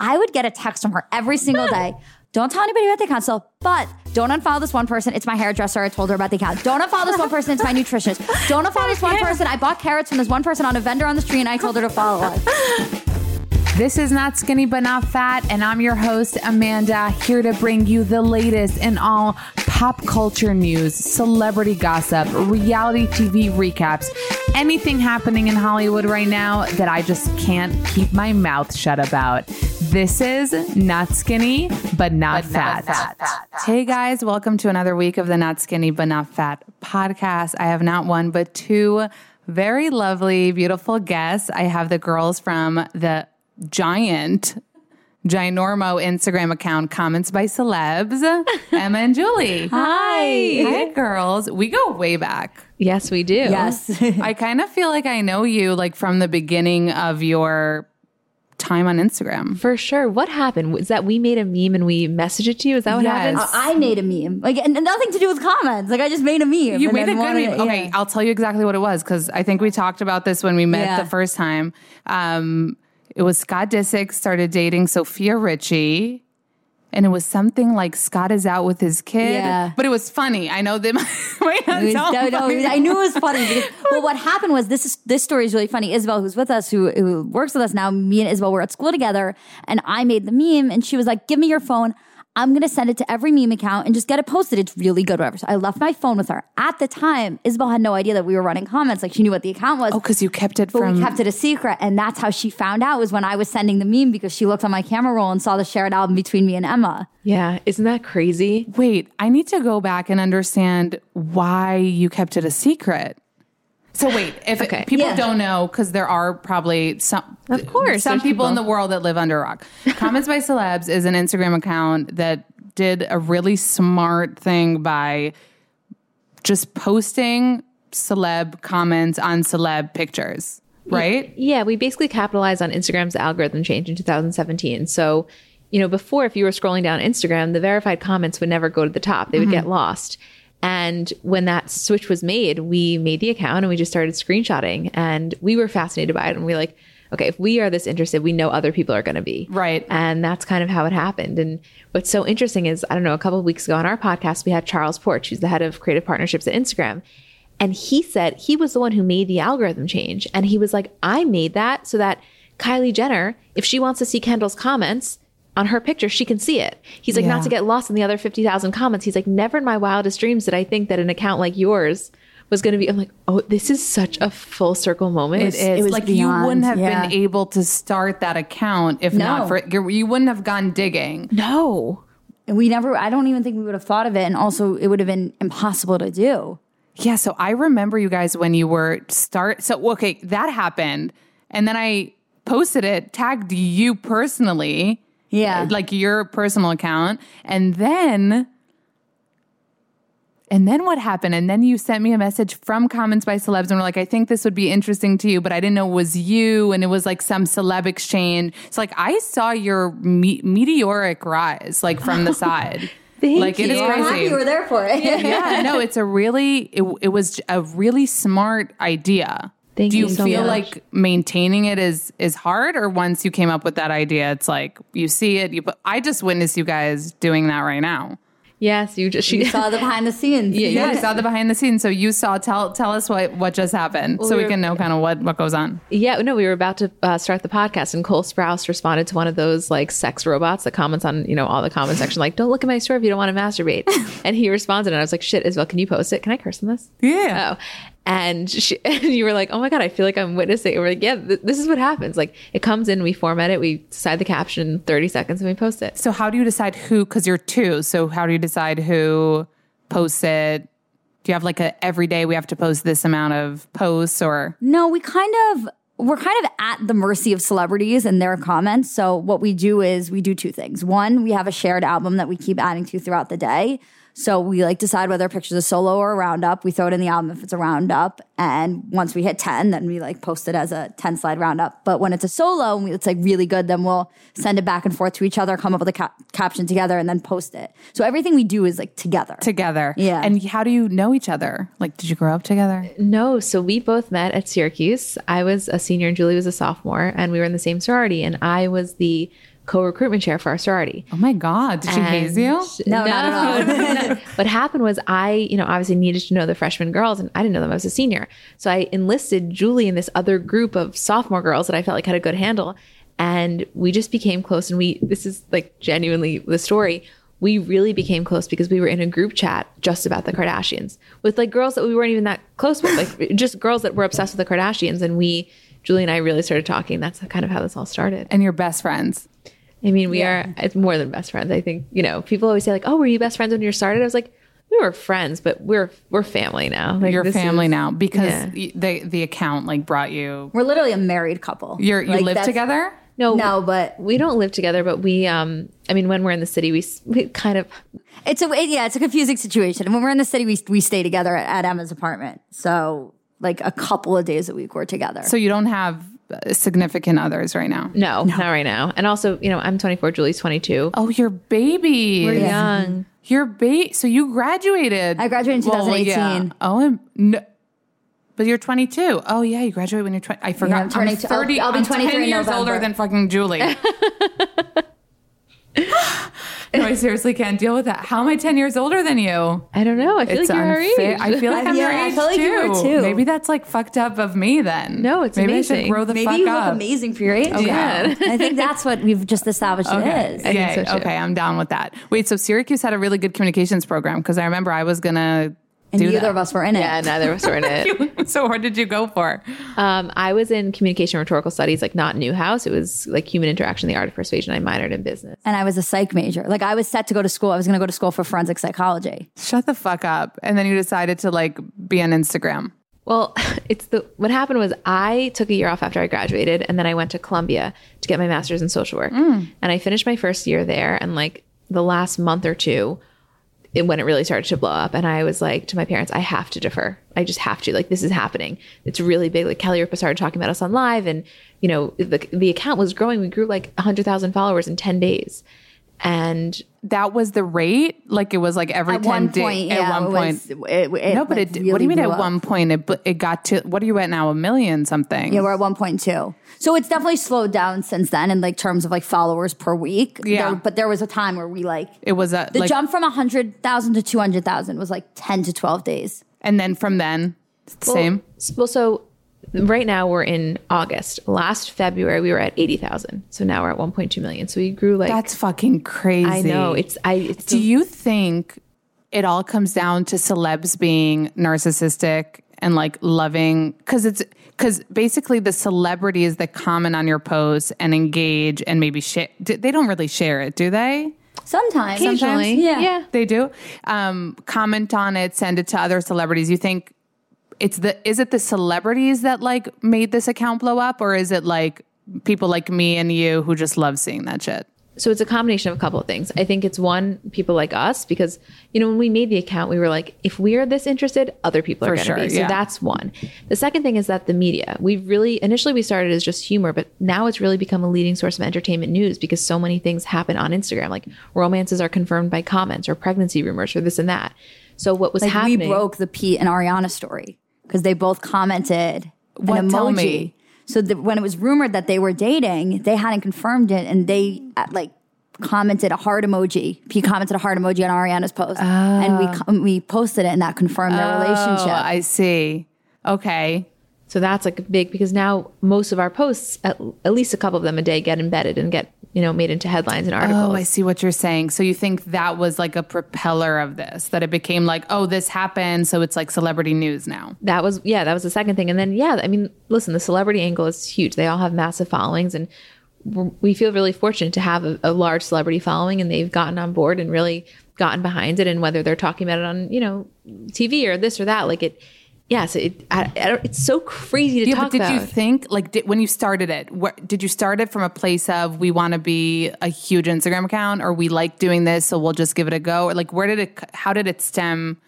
I would get a text from her every single day. Don't tell anybody about the account still, but don't unfollow this one person. It's my hairdresser. I told her about the account. Don't unfollow this one person. It's my nutritionist. Don't unfollow this one person. I bought carrots from this one person on a vendor on the street and I told her to follow us. This is Not Skinny But Not Fat, and I'm your host, Amanda, here to bring you the latest in all pop culture news, celebrity gossip, reality TV recaps, anything happening in Hollywood right now that I just can't keep my mouth shut about. This is Not Skinny But Not, fat. Hey guys, welcome to another week of the Not Skinny But Not Fat podcast. I have not one, but two very lovely, beautiful guests. I have the girls from the giant ginormo Instagram account comments by celebs, Emma and Julie. Hi. Hi girls. We go way back. Yes, we do. Yes. I kind of feel like I know you like from the beginning of your time on Instagram. For sure. What happened? Was that we made a meme and we messaged it to you? Is that what Yes. happened? I made a meme. Like, and nothing to do with comments. Like, I just made a meme. You made a good meme. it- Okay, yeah. I'll tell you exactly what it was because I think we talked about this when we met Yeah. the first time. Um, it was Scott Disick started dating Sofia Richie. And it was something like Scott is out with his kid. Yeah. But it was funny. I know that might might not It was- no, no. I knew it was funny. Because, well, what happened was this is this story is really funny. Isabel, who's with us, who who works with us now, me and Isabel were at school together, and I made the meme, and she was like, "Give me your phone. I'm gonna send it to every meme account and just get it posted. It's really good, whatever." So I left my phone with her. At the time, Isabel had no idea that we were running comments. Like she knew what the account was. Oh, because you kept it But from. we kept it a secret, and that's how she found out was when I was sending the meme because she looked on my camera roll and saw the shared album between me and Emma. yeah. Isn't that crazy? Wait, I need to go back and understand why you kept it a secret. So wait, if Okay. people Yeah. don't know, because there are probably some, Of course, some there's people, in the world that live under a rock. Comments by Celebs is an Instagram account that did a really smart thing by just posting celeb comments on celeb pictures, right? Yeah, we basically capitalized on Instagram's algorithm change in 2017. So, you know, before, if you were scrolling down Instagram, the verified comments would never go to the top, they would mm-hmm. get lost. And when that switch was made, we made the account and we just started screenshotting. And we were fascinated by it. And we like, okay, if we are this interested, we know other people are going to be. Right. And that's kind of how it happened. And what's so interesting is, I don't know, a couple of weeks ago on our podcast, we had Charles Porch, who's the head of creative partnerships at Instagram. And he said he was the one who made the algorithm change. And he was like, I made that so that Kylie Jenner, if she wants to see Kendall's comments on her picture, she can see it. He's like, Yeah. not to get lost in the other 50,000 comments. He's like, never in my wildest dreams did I think that an account like yours was going to be. I'm like, oh, this is such a full circle moment. It is was like beyond, you wouldn't have yeah. been able to start that account if No. not for you you wouldn't have gone digging. No. And we never, I don't even think we would have thought of it. And also, it would have been impossible to do. Yeah, so I remember you guys when you were start. So okay, that happened, and then I posted it, tagged you personally, Yeah. Uh, like your personal account, and then. And then what happened? And then you sent me a message from Comments by Celebs and were like, I think this would be interesting to you, but I didn't know it was you. And it was like some celeb exchange. It's like I saw your me- meteoric rise, like from the side. like it is you. I'm happy crazy. you were there for it. yeah, no, it's a really it, it was a really smart idea. Thank Do you, you so feel much. like maintaining it is is hard, or once you came up with that idea, it's like you see it, you. I just witnessed you guys doing that right now. Yes, you just she You saw the behind the scenes. Yeah, Yeah, I saw the behind the scenes. So you saw. Tell tell us what what just happened, so we we were- can know kind of what what goes on. Yeah, no, we were about to uh, start the podcast, and Cole Sprouse responded to one of those like sex robots that comments on you know all the comment section, like "Don't look at my store if you don't want to masturbate." and he responded, and I was like, "Shit, Isabel, can you post it? Can I curse on this?" Yeah. Oh, and she, and you were like, "Oh my god, I feel like I'm witnessing." And we're like, "Yeah, th- this is what happens. Like it comes in, we format it, we decide the caption in 30 seconds, and we post it." So how do you decide who? Because you're two. So how do you decide who posts it? Do you have like a every day we have to post this amount of posts or? No, we kind of we're kind of at the mercy of celebrities and their comments. So what we do is we do two things. One, we have a shared album that we keep adding to throughout the day. So we like decide whether a picture's a solo or a roundup. We throw it in the album if it's a roundup, and once we hit ten, then we like post it as a ten slide roundup. But when it's a solo and we, it's like really good, then we'll send it back and forth to each other, come up with a cap- caption together, and then post it. So everything we do is like together. Together. Yeah. And how do you know each other? Like, did you grow up together? No, so we both met at Syracuse. I was a senior and Julie was a sophomore, and we were in the same sorority, and I was the co-recruitment chair for our sorority. Oh my God. Did she haze you? No, not at all. what happened was I, you know, obviously needed to know the freshman girls and I didn't know them. I was a senior. So I enlisted Julie in this other group of sophomore girls that I felt like had a good handle. And we just became close. And we, this is like genuinely the story. We really became close because we were in a group chat just about the Kardashians with like girls that we weren't even that close with, like just girls that were obsessed with the Kardashians. And we, Julie and I really started talking. That's kind of how this all started. And your best friends. I mean, we are it's more than best friends. I think, you know, people always say like, "Oh, were you best friends when you started?" I was like, "We were friends, but we're we're family now." Like Your this family is- now because Yeah. the the account like brought you. We're literally a married couple. You're, you Like, live together. No, No, but we don't live together, but we um I mean, when we're in the city, we, we kind of It's a yeah, it's a confusing situation. And when we're in the city, we we stay together at, at Emma's apartment. So like a couple of days a week we're together. So you don't have significant others right now. no, not right now. And also, you know, I'm 24, Julie's 22. Oh, you're baby. We're young. Your ba- So you graduated. I graduated in 2018. Oh, I'm, no. But you're 22. Oh yeah, you graduate when you're 20. I forgot. I'm turning to- I'll- 30. I'll be I'm 23 10 years November. older than fucking Julie. no, I seriously can't deal with that. How am I 10 years older than you? I don't know. I feel like you're our unfair. age. I feel like I'm Yeah, your I age feel like too. you are too. Maybe that's like fucked up of me then. No, it's Maybe I should amazing. grow the Maybe fuck you up. look amazing for your age. Yeah. I think that's what we've just established Okay. it is. think Yeah. so, okay. I'm down with that. Wait. So Syracuse had a really good communications program because I remember I was gonna And do neither that. of us were in it. Yeah, neither of us were in it. so what did you go for? Um, I was in communication rhetorical studies, like not Newhouse. It was like human interaction, the art of persuasion. I minored in business. And I was a psych major. Like I was set to go to school. I was going to go to school for forensic psychology. Shut the fuck up. And then you decided to like be on Instagram. Well, it's the what happened was I took a year off after I graduated, and then I went to Columbia to get my master's in social work, and I finished my first year there. And like the last month or two, it, when it really started to blow up, and I was like to my parents, I have to defer. I just have to. Like this is happening. It's really big. Like Kelly Ripa started talking about us on live, and you know the the account was growing. We grew like hundred thousand followers in ten days, and That was the rate? Like it was like every At 10 one day- at one it point. was- it- it, no, but like, it, what do you mean at up. one point it, it got to, what are you at now? A million something? Yeah, we're at 1.2. So it's definitely slowed down since then in like terms of like followers per week. Yeah. There- but there was a time where we like it was a, the like, jump from 100,000 to 200,000 was like 10 to 12 days. and then from then, it's the same. S- Well, so right now we're in August. Last February we were at eighty thousand. So now we're at one point two million. So we grew like That's fucking crazy. I know it's I. It's Do you think it all comes down to celebs being narcissistic and like loving? Because it's because basically the celebrities that comment on your posts and engage and maybe share, they don't really share it, do they? Sometimes. Occasionally, Sometimes, yeah. yeah. They do. Um, comment on it, send it to other celebrities. You think it's the is it the celebrities that like made this account blow up, or is it like people like me and you who just love seeing that shit? so it's a combination of a couple of things. I think it's one people like us because you know when we made the account we were like if we're this interested, other people are For going to sure, be. So yeah. that's one. The second thing is that the media. We've really initially we started as just humor, but now it's really become a leading source of entertainment news because so many things happen on Instagram, like romances are confirmed by comments or pregnancy rumors or this and that. So what was Like happening? we broke the Pete and Ariana story because they both commented What? an emoji. Tell me. So the, when it was rumored that they were dating, they hadn't confirmed it, and they uh, like commented a heart emoji. He commented a heart emoji on Ariana's post, and we we posted it, and that confirmed their relationship. Oh, I see. Okay. So that's like big because now most of our posts, at, at least a couple of them a day, get embedded and get you know made into headlines and articles. Oh, I see what you're saying. So you think that was like a propeller of this, that it became like, oh, this happened, so it's like celebrity news now. that was yeah that was the second thing and then yeah i mean listen the celebrity angle is huge they all have massive followings and we're- feel really fortunate to have a, a large celebrity following and they've gotten on board and really gotten behind it and whether they're talking about it on you know tv or this or that like it yes it I, I it's so crazy to Yeah, talk but did about you think like did, when you started it? Did you start it from a place of we want to be a huge Instagram account, or we like doing this, so we'll just give it a go? Or like where did it? How did it stem?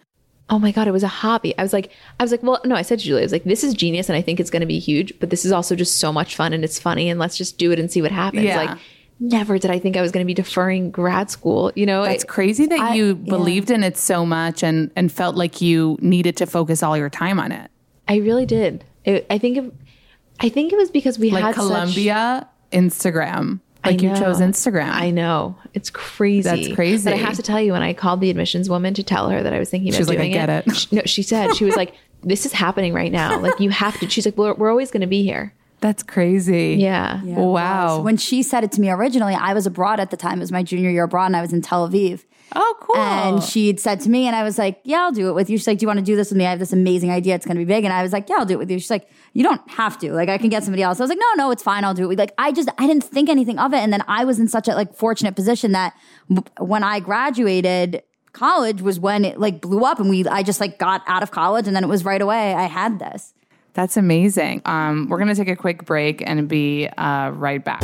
oh my god it was a hobby i was like i was like well no i said to julie i was like this is genius and i think it's going to be huge but this is also just so much fun and it's funny and let's just do it and see what happens Yeah. like never did i think i was going to be deferring grad school you know It's crazy that I- you yeah. believed in it so much and and felt like you needed to focus all your time on it. I really did. It, I think it, I think it was because we Like had such- Columbia, Instagram. Like you chose. Instagram. I know it's crazy. That's crazy. But I have to tell you, when I called the admissions woman to tell her that I was thinking about She was like, doing "I get it." she- no, she said she was like, "This is happening right now. Like you have to." She's like, "We're, we're always going to be here." That's crazy. Yeah. Yeah, Wow. When she said it to me originally, I was abroad at the time. It was my junior year abroad, and I was in Tel Aviv. Oh, cool. And she'd said to me, and I was like, "Yeah, I'll do it with you." She's like, "Do you want to do this with me? I have this amazing idea. It's going to be big." And I was like, "Yeah, I'll do it with you." She's like, "You don't have to. Like, I can get somebody else." I was like, "No, no, it's fine. I'll do it." with Like, I just I didn't think anything of it, and then I was in such a like fortunate position that when I graduated college was when it like blew up, and we I just like got out of college, and then it was right away. I had this. That's amazing. Um, we're going to take a quick break and be uh, right back.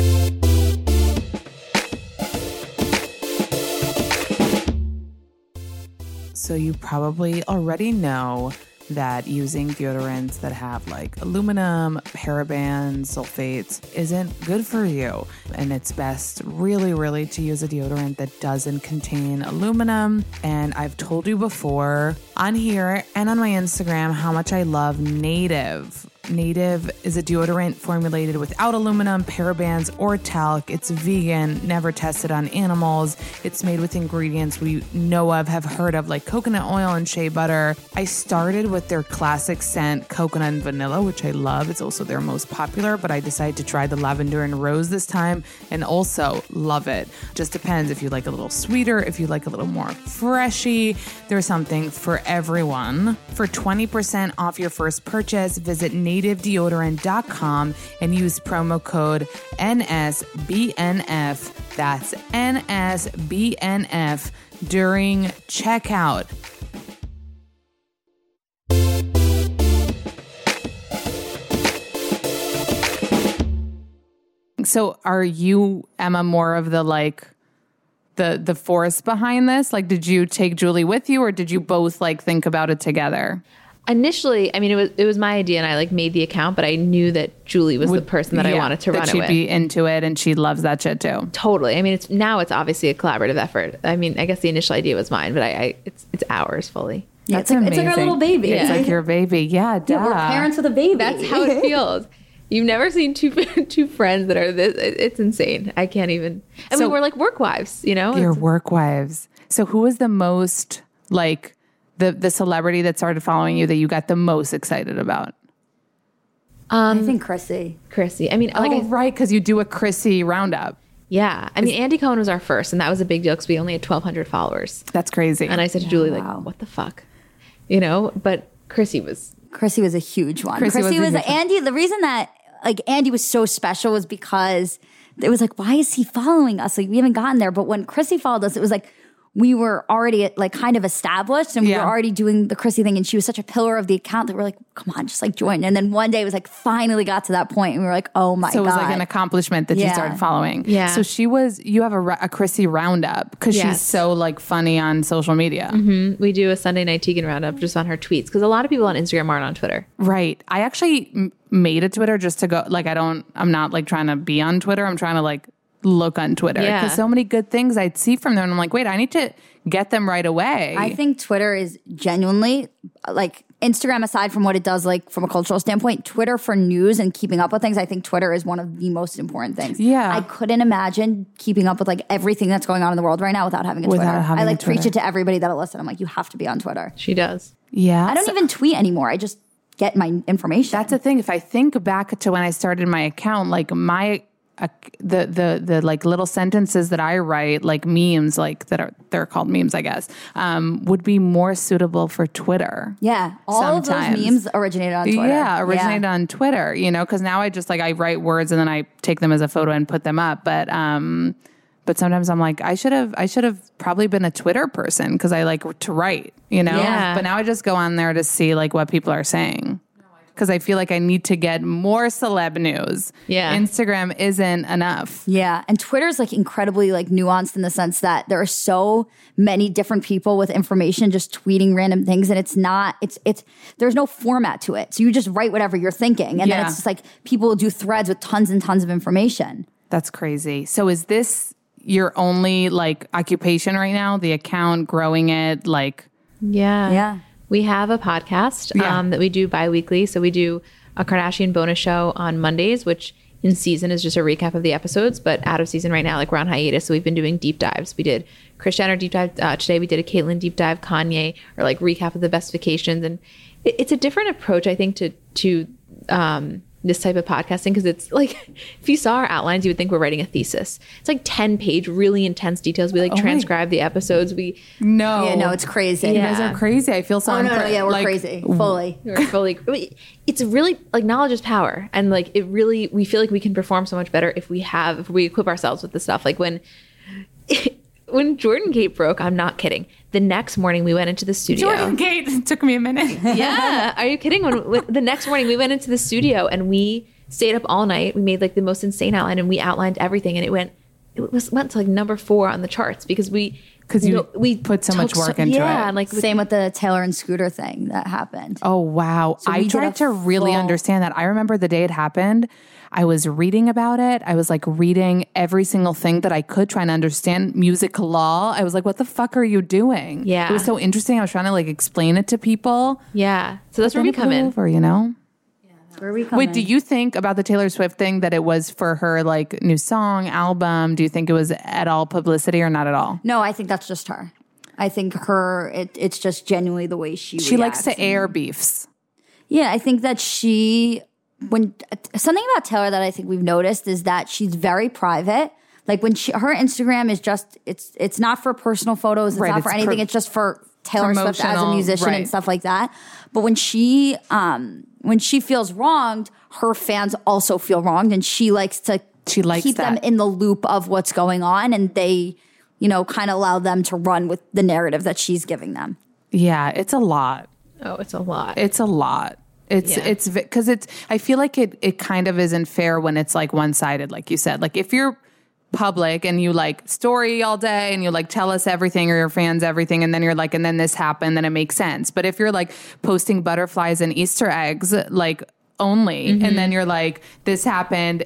So, you probably already know that using deodorants that have like aluminum, parabens, sulfates isn't good for you. And it's best, really, really, to use a deodorant that doesn't contain aluminum. And I've told you before on here and on my Instagram how much I love Native. Native is a deodorant formulated without aluminum, parabens, or talc. It's vegan, never tested on animals. It's made with ingredients we know of, have heard of, like coconut oil and shea butter. I started with their classic scent, coconut and vanilla, which I love. It's also their most popular, but I decided to try the lavender and rose this time and also love it. Just depends if you like a little sweeter, if you like a little more freshy. There's something for everyone. For 20% off your first purchase, visit nativedeodorant.com and use promo code NSBNF. That's NSBNF during checkout. So are you Emma more of the like the the force behind this? Like did you take Julie with you or did you both like think about it together? Initially, I mean, it was it was my idea, and I like made the account, but I knew that Julie was the person that I wanted to that run it she'd with. be into it and she loves that shit too. Totally. I mean, it's now it's obviously a collaborative effort. I mean, I guess the initial idea was mine, but I, I it's it's ours fully. Yeah, it's, like, it's like our little baby. It's like your baby. Yeah, duh. Yeah, we're parents with a baby. That's how it feels. You've never seen two two friends that are this. It's insane. I can't even. I So- mean, we're like work wives, you know. your It's- work wives. So who was the most like the the celebrity that started following you that you got the most excited about? I um, think Chrissy. Chrissy. I mean, like, oh, I, right, because you do a Chrissy roundup. yeah. I mean, Andy Cohen was our first, and that was a big deal because we only had twelve hundred followers. That's crazy. And I said to Julie, like, wow. what the fuck, you know? But Chrissy was Chrissy was a huge one. Chrissy Chrissy, was was, a one. Andy. The reason that like Andy was so special was because it was like, why is he following us? Like we haven't gotten there. But when Chrissy followed us, it was like we were already like kind of established and we Yeah. were already doing the Chrissy thing. And she was such a pillar of the account that we're like, come on, just like join. And then one day it was like finally got to that point and we were like, oh my God. so it god. was like an accomplishment that you started following. Yeah. So she was. You have a, a Chrissy roundup because she's so like funny on social media. Mm-hmm. we do a Sunday night Teigen roundup just on her tweets because a lot of people on Instagram aren't on Twitter. Right. I actually m- made a Twitter just to go. Like I don't. I'm not like trying to be on Twitter. I'm trying to like look on Twitter Yeah. because so many good things I'd see from them. And I'm like, wait, I need to get them right away. I think Twitter is genuinely like Instagram aside from what it does like from a cultural standpoint, Twitter for news and keeping up with things, I think Twitter is one of the most important things. Yeah. I couldn't imagine keeping up with like everything that's going on in the world right now without having a Without Twitter. having I a like preach it to everybody that I listen. I'm like, you have to be on Twitter. She does. yeah. I don't even tweet anymore. I just get my information. That's the thing. If I think back to when I started my account, like my uh, the the the like little sentences that I write, like memes, like that are they're called memes, I guess, um, would be more suitable for Twitter. yeah. All Sometimes. of those memes originated on Twitter. Yeah, originated on Twitter, you know, because now I just like I write words and then I take them as a photo and put them up. But um, but sometimes I'm like I should have I should have probably been a Twitter person because I like to write, you know. Yeah. But now I just go on there to see like what people are saying because I feel like I need to get more celeb news. Yeah. Instagram isn't enough. Yeah, and Twitter's like incredibly like nuanced in the sense that there are so many different people with information just tweeting random things and it's not it's it's there's no format to it. So you just write whatever you're thinking and then it's just like people will do threads with tons and tons of information. That's crazy. So is this your only like occupation right now? The account, growing it, like Yeah. Yeah. We have a podcast Yeah. um, that we do bi weekly. So we do a Kardashian bonus show on Mondays, which in season is just a recap of the episodes, but out of season right now, like we're on hiatus. So we've been doing deep dives. We did Kris Jenner deep dive uh, today. We did a Caitlyn deep dive, Kanye, or like recap of the best vacations. And it, it's a different approach, I think, to, to, um, this type of podcasting because it's like if you saw our outlines you would think we're writing a thesis it's like 10 page really intense details we like oh transcribe the episodes we no, Yeah, no, it's crazy. You guys are crazy. I feel so. Oh no, no, unpre- yeah, we're like, crazy. Fully. We're fully. It's really like knowledge is power, and like it really, we feel like we can perform so much better if we have, if we equip ourselves with the stuff. Like when, when Jordyn Gate broke, I'm not kidding. The next morning we went into the studio. Jordyn Gate it took me a minute. yeah, are you kidding? When, when the next morning we went into the studio and we stayed up all night. We made like the most insane outline, and we outlined everything, and it went. It was went to like number four on the charts because we 'Cause you know, we put so much took work into yeah, it. and like Same with the Taylor and Scooter thing that happened. Oh wow! we I did tried to really full- understand that. I remember the day it happened. I was reading about it. I was like reading every single thing that I could, trying to understand music law. I was like, "What the fuck are you doing?" Yeah. it was so interesting. I was trying to like explain it to people. yeah. So that's where we Then come in. Over, you know. Where are we coming? Wait, do you think about the Taylor Swift thing that it was for her like new song album? Do you think it was at all publicity or not at all? No, I think that's just her. I think her. It, it's just genuinely the way she. She likes reacts to air beefs. Yeah, I think that she when something about Taylor that I think we've noticed is that she's very private. Like when she her Instagram is just it's it's not for personal photos, it's Right, not for it's anything, pro- it's just for Taylor Swift as a musician right. and stuff like that. But when she um when she feels wronged, her fans also feel wronged and she likes to She likes keep them in the loop of what's going on and they you know kind of allow them to run with the narrative that she's giving them. Yeah, it's a lot. Oh, it's a lot. It's a lot. It's Yeah. it's because it's. I feel like it it kind of isn't fair when it's like one sided, like you said. Like if you're public and you like story all day and you like tell us everything or your fans everything, and then you're like, and then this happened, then it makes sense. But if you're like posting butterflies and Easter eggs, like only, Mm-hmm. and then you're like, this happened.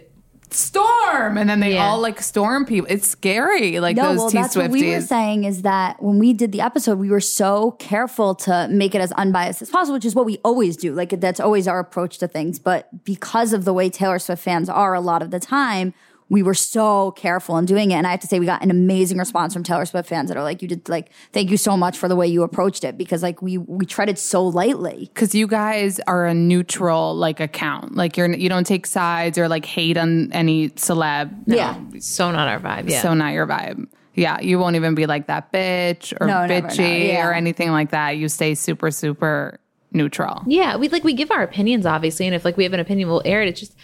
Storm, and then they Yeah. all like storm people. It's scary, like No, those well, T that's what we were saying is that when we did the episode, we were so careful to make it as unbiased as possible, which is what we always do. Like that's always our approach to things. But because of the way Taylor Swift fans are a lot of the time, we were so careful in doing it. And I have to say, we got an amazing response from Taylor Swift fans that are like, "You did like, thank you so much for the way you approached it," because like we we treaded so lightly. because you guys are a neutral like account like you're you don't take sides or like hate on any celeb No. Yeah. so not our vibe. Yeah. so not your vibe yeah you won't even be like that bitch or No, never, no, bitchy yeah. or anything like that you stay super super neutral Yeah, we like we give our opinions obviously, and if like we have an opinion, we'll air it. It's just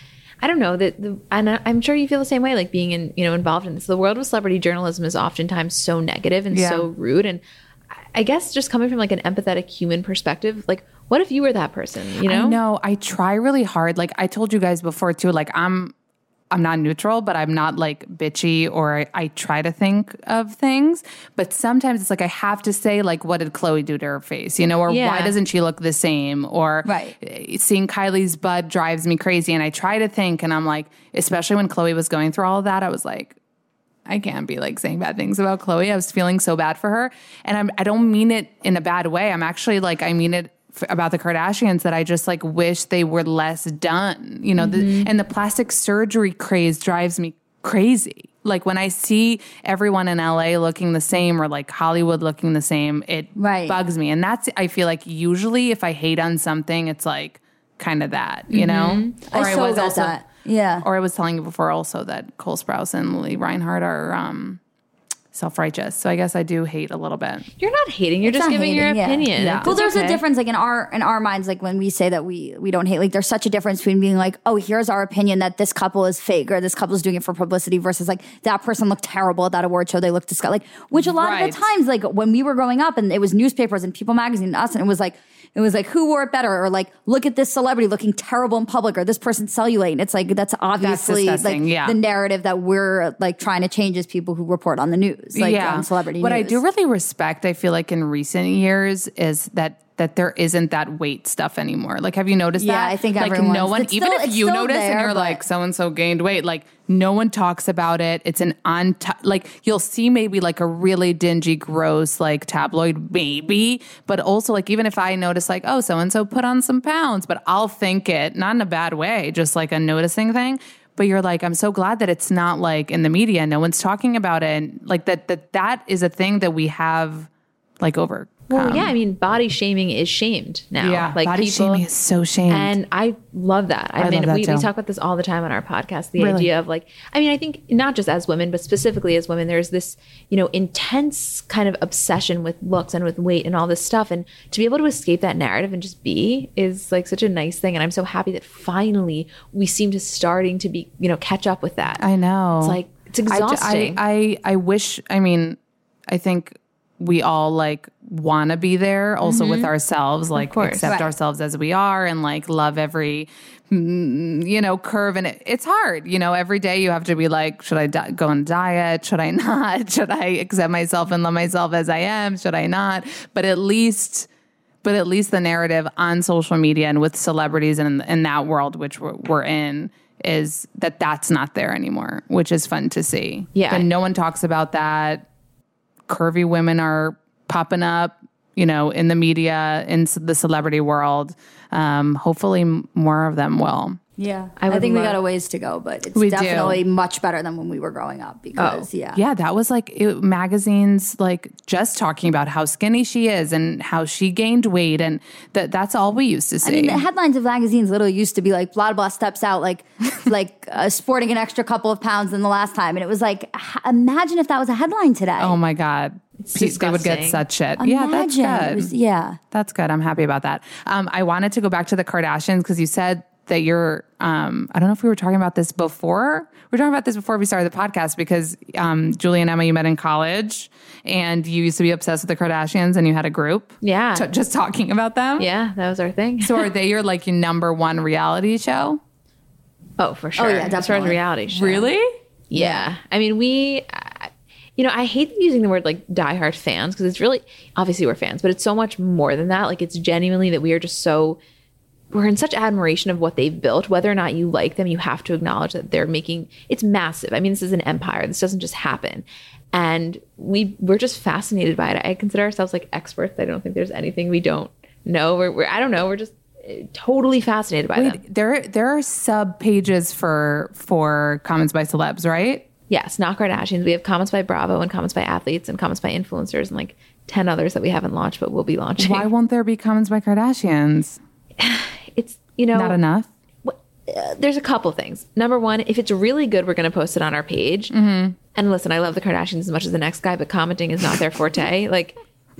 I don't know that, the, and I'm sure you feel the same way. Like being in you know involved in this, the world of celebrity journalism is oftentimes so negative and Yeah. so rude. And I guess just coming from like an empathetic human perspective, like what if you were that person? You know? No, I try really hard like I told you guys before too like I'm I'm not neutral, but I'm not like bitchy or I, I try to think of things. But sometimes it's like I have to say, like, what did Khloé do to her face? You know, or Yeah. why doesn't she look the same? Or Right. seeing Kylie's butt drives me crazy. And I try to think, and I'm like, especially when Khloé was going through all of that, I was like, I can't be like saying bad things about Khloé. I was feeling so bad for her, and I'm I don't mean it in a bad way. I'm actually like I mean it f- about the Kardashians that I just like wish they were less done. You know, the, and the plastic surgery craze drives me crazy. Like when I see everyone in LA looking the same or like Hollywood looking the same, it Right. bugs me. And that's I feel like usually if I hate on something, it's like kind of that, you know? I so got that. Yeah. Or I was telling you before also that Cole Sprouse and Lili Reinhart are um, self righteous. So I guess I do hate a little bit. You're not hating. You're It's just not giving your hating, yeah. opinion. Yeah. It's Well, there's okay. a difference, like in our in our minds, like when we say that we we don't hate, like there's such a difference between being like, oh, here's our opinion that this couple is fake or this couple is doing it for publicity, versus like that person looked terrible at that award show, they looked disgusting. Like, which a lot of the times, like when we were growing up, and it was newspapers and People Magazine and us, and it was like. It was like who wore it better, or like look at this celebrity looking terrible in public, or this person's cellulite. And it's like that's obviously like yeah. the narrative that we're like trying to change as people who report on the news, like yeah. on celebrity What news. I do really respect, I feel like in recent years, is that that there isn't that weight stuff anymore. Like, have you noticed Yeah, that? Yeah, I think like no one, even still- if you notice and you're like so and so gained weight, like no one talks about it. It's an on like you'll see maybe like a really dingy, gross like tabloid maybe, but also like even if I notice like oh so and so put on some pounds, but I'll think it not in a bad way, just like a noticing thing. But you're like, I'm so glad that it's not like in the media. No one's talking about it. And like that that that is a thing that we have like over. Well, yeah, I mean, body shaming is shamed now. Yeah, like body people, shaming is so shamed. And I love that. I, I mean, that we, we talk about this all the time on our podcast. The Really? idea of like, I mean, I think not just as women, but specifically as women, there's this, you know, intense kind of obsession with looks and with weight and all this stuff. And to be able to escape that narrative and just be is like such a nice thing. And I'm so happy that finally we seem to starting to be, you know, catch up with that. I know. It's like, it's I exhausting. I, I, I wish, I mean, I think we all like want to be there also with ourselves, like accept Right. ourselves as we are and like love every, mm, you know, curve. And it, it's hard, you know, every day you have to be like, should I di- go on a diet? Should I not? Should I accept myself and love myself as I am? Should I not? But at least, but at least the narrative on social media and with celebrities and in, in that world which we're, we're in is that that's not there anymore, which is fun to see. Yeah. and no one talks about that. Curvy women are popping up, you know, in the media, in the celebrity world. Um, hopefully, more of them will. Yeah, I I, would think we got a ways to go, but it's We do. definitely much better than when we were growing up because yeah. Yeah, that was like it, magazines, like just talking about how skinny she is and how she gained weight, and that that's all we used to see. I mean, the headlines of magazines literally used to be like blah blah steps out like like uh, sporting an extra couple of pounds than the last time, and it was like h- imagine if that was a headline today. oh my god, Pe- they would get such shit. imagine. yeah, that's good. was- yeah. That's good. I'm happy about that. Um, I wanted to go back to the Kardashians because you said that you're. Um, I don't know if we were talking about this before. We are talking about this before we started the podcast because um, Julie and Emma, you met in college, and you used to be obsessed with the Kardashians, and you had a group. Yeah. t- just talking about them. yeah, that was our thing. So are they your like your number one reality show? oh, for sure. Oh, yeah, As far as definitely. reality show. Really? Yeah. I mean, we, I- you know, I hate using the word like diehard fans because it's really, obviously we're fans, but it's so much more than that. Like, it's genuinely that we are just so, we're in such admiration of what they've built. Whether or not you like them, you have to acknowledge that they're making, it's massive. I mean, this is an empire. This doesn't just happen. And we, we're just fascinated by it. I consider ourselves like experts. I don't think there's anything we don't know. We're, we're I don't know. We're just eh, totally fascinated by them. There there are sub pages for for comments by celebs, right? Yes, not Kardashians. We have comments by Bravo and comments by athletes and comments by influencers and like 10 others that we haven't launched but will be launching. Why won't there be comments by Kardashians? You know, Not enough. there's a couple things. Number one, if it's really good, we're going to post it on our page. Mm-hmm. And listen, I love the Kardashians as much as the next guy, but commenting is not their forte. like,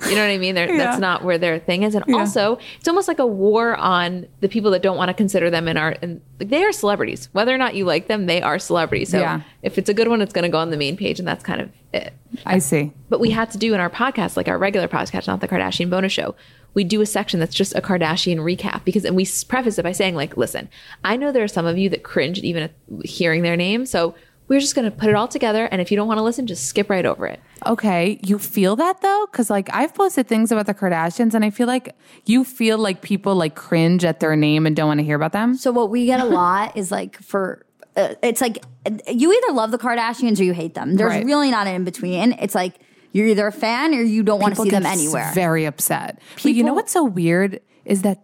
you know what I mean? They're, That's not where their thing is. And also, it's almost like a war on the people that don't want to consider them in art. And like, they are celebrities. Whether or not you like them, they are celebrities. So Yeah. if it's a good one, it's going to go on the main page, and that's kind of it. I see. But we had to do in our podcast, like our regular podcast, not the Kardashian bonus show, we do a section that's just a Kardashian recap because, and we preface it by saying, like, listen, I know there are some of you that cringe at even hearing their name. So we're just going to put it all together. And if you don't want to listen, just skip right over it. Okay, you feel that though, because like I've posted things about the Kardashians, and I feel like you feel like people like cringe at their name and don't want to hear about them. So what we get a lot is like for uh, it's like you either love the Kardashians or you hate them. There's Right. really not an in between. It's like you're either a fan or you don't want to People see them anywhere. Very upset. but you know what's so weird is that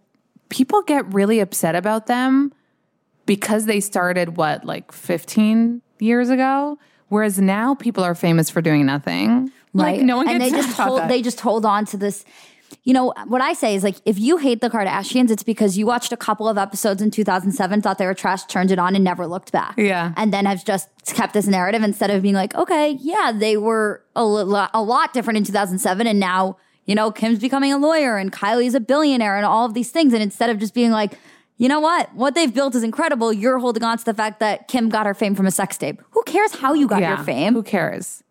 people get really upset about them because they started what like 15 years ago, whereas now people are famous for doing nothing. Like no one and gets they just hold they just hold on to this you know what i say is like if you hate the kardashians it's because you watched a couple of episodes in 2007 thought they were trash turned it on and never looked back Yeah. and then have just kept this narrative instead of being like okay yeah they were a, lo- a lot different in 2007 and now you know kim's becoming a lawyer and kylie's a billionaire and all of these things and instead of just being like you know what? What they've built is incredible. You're holding on to the fact that Kim got her fame from a sex tape. Who cares how you got your fame? Who cares?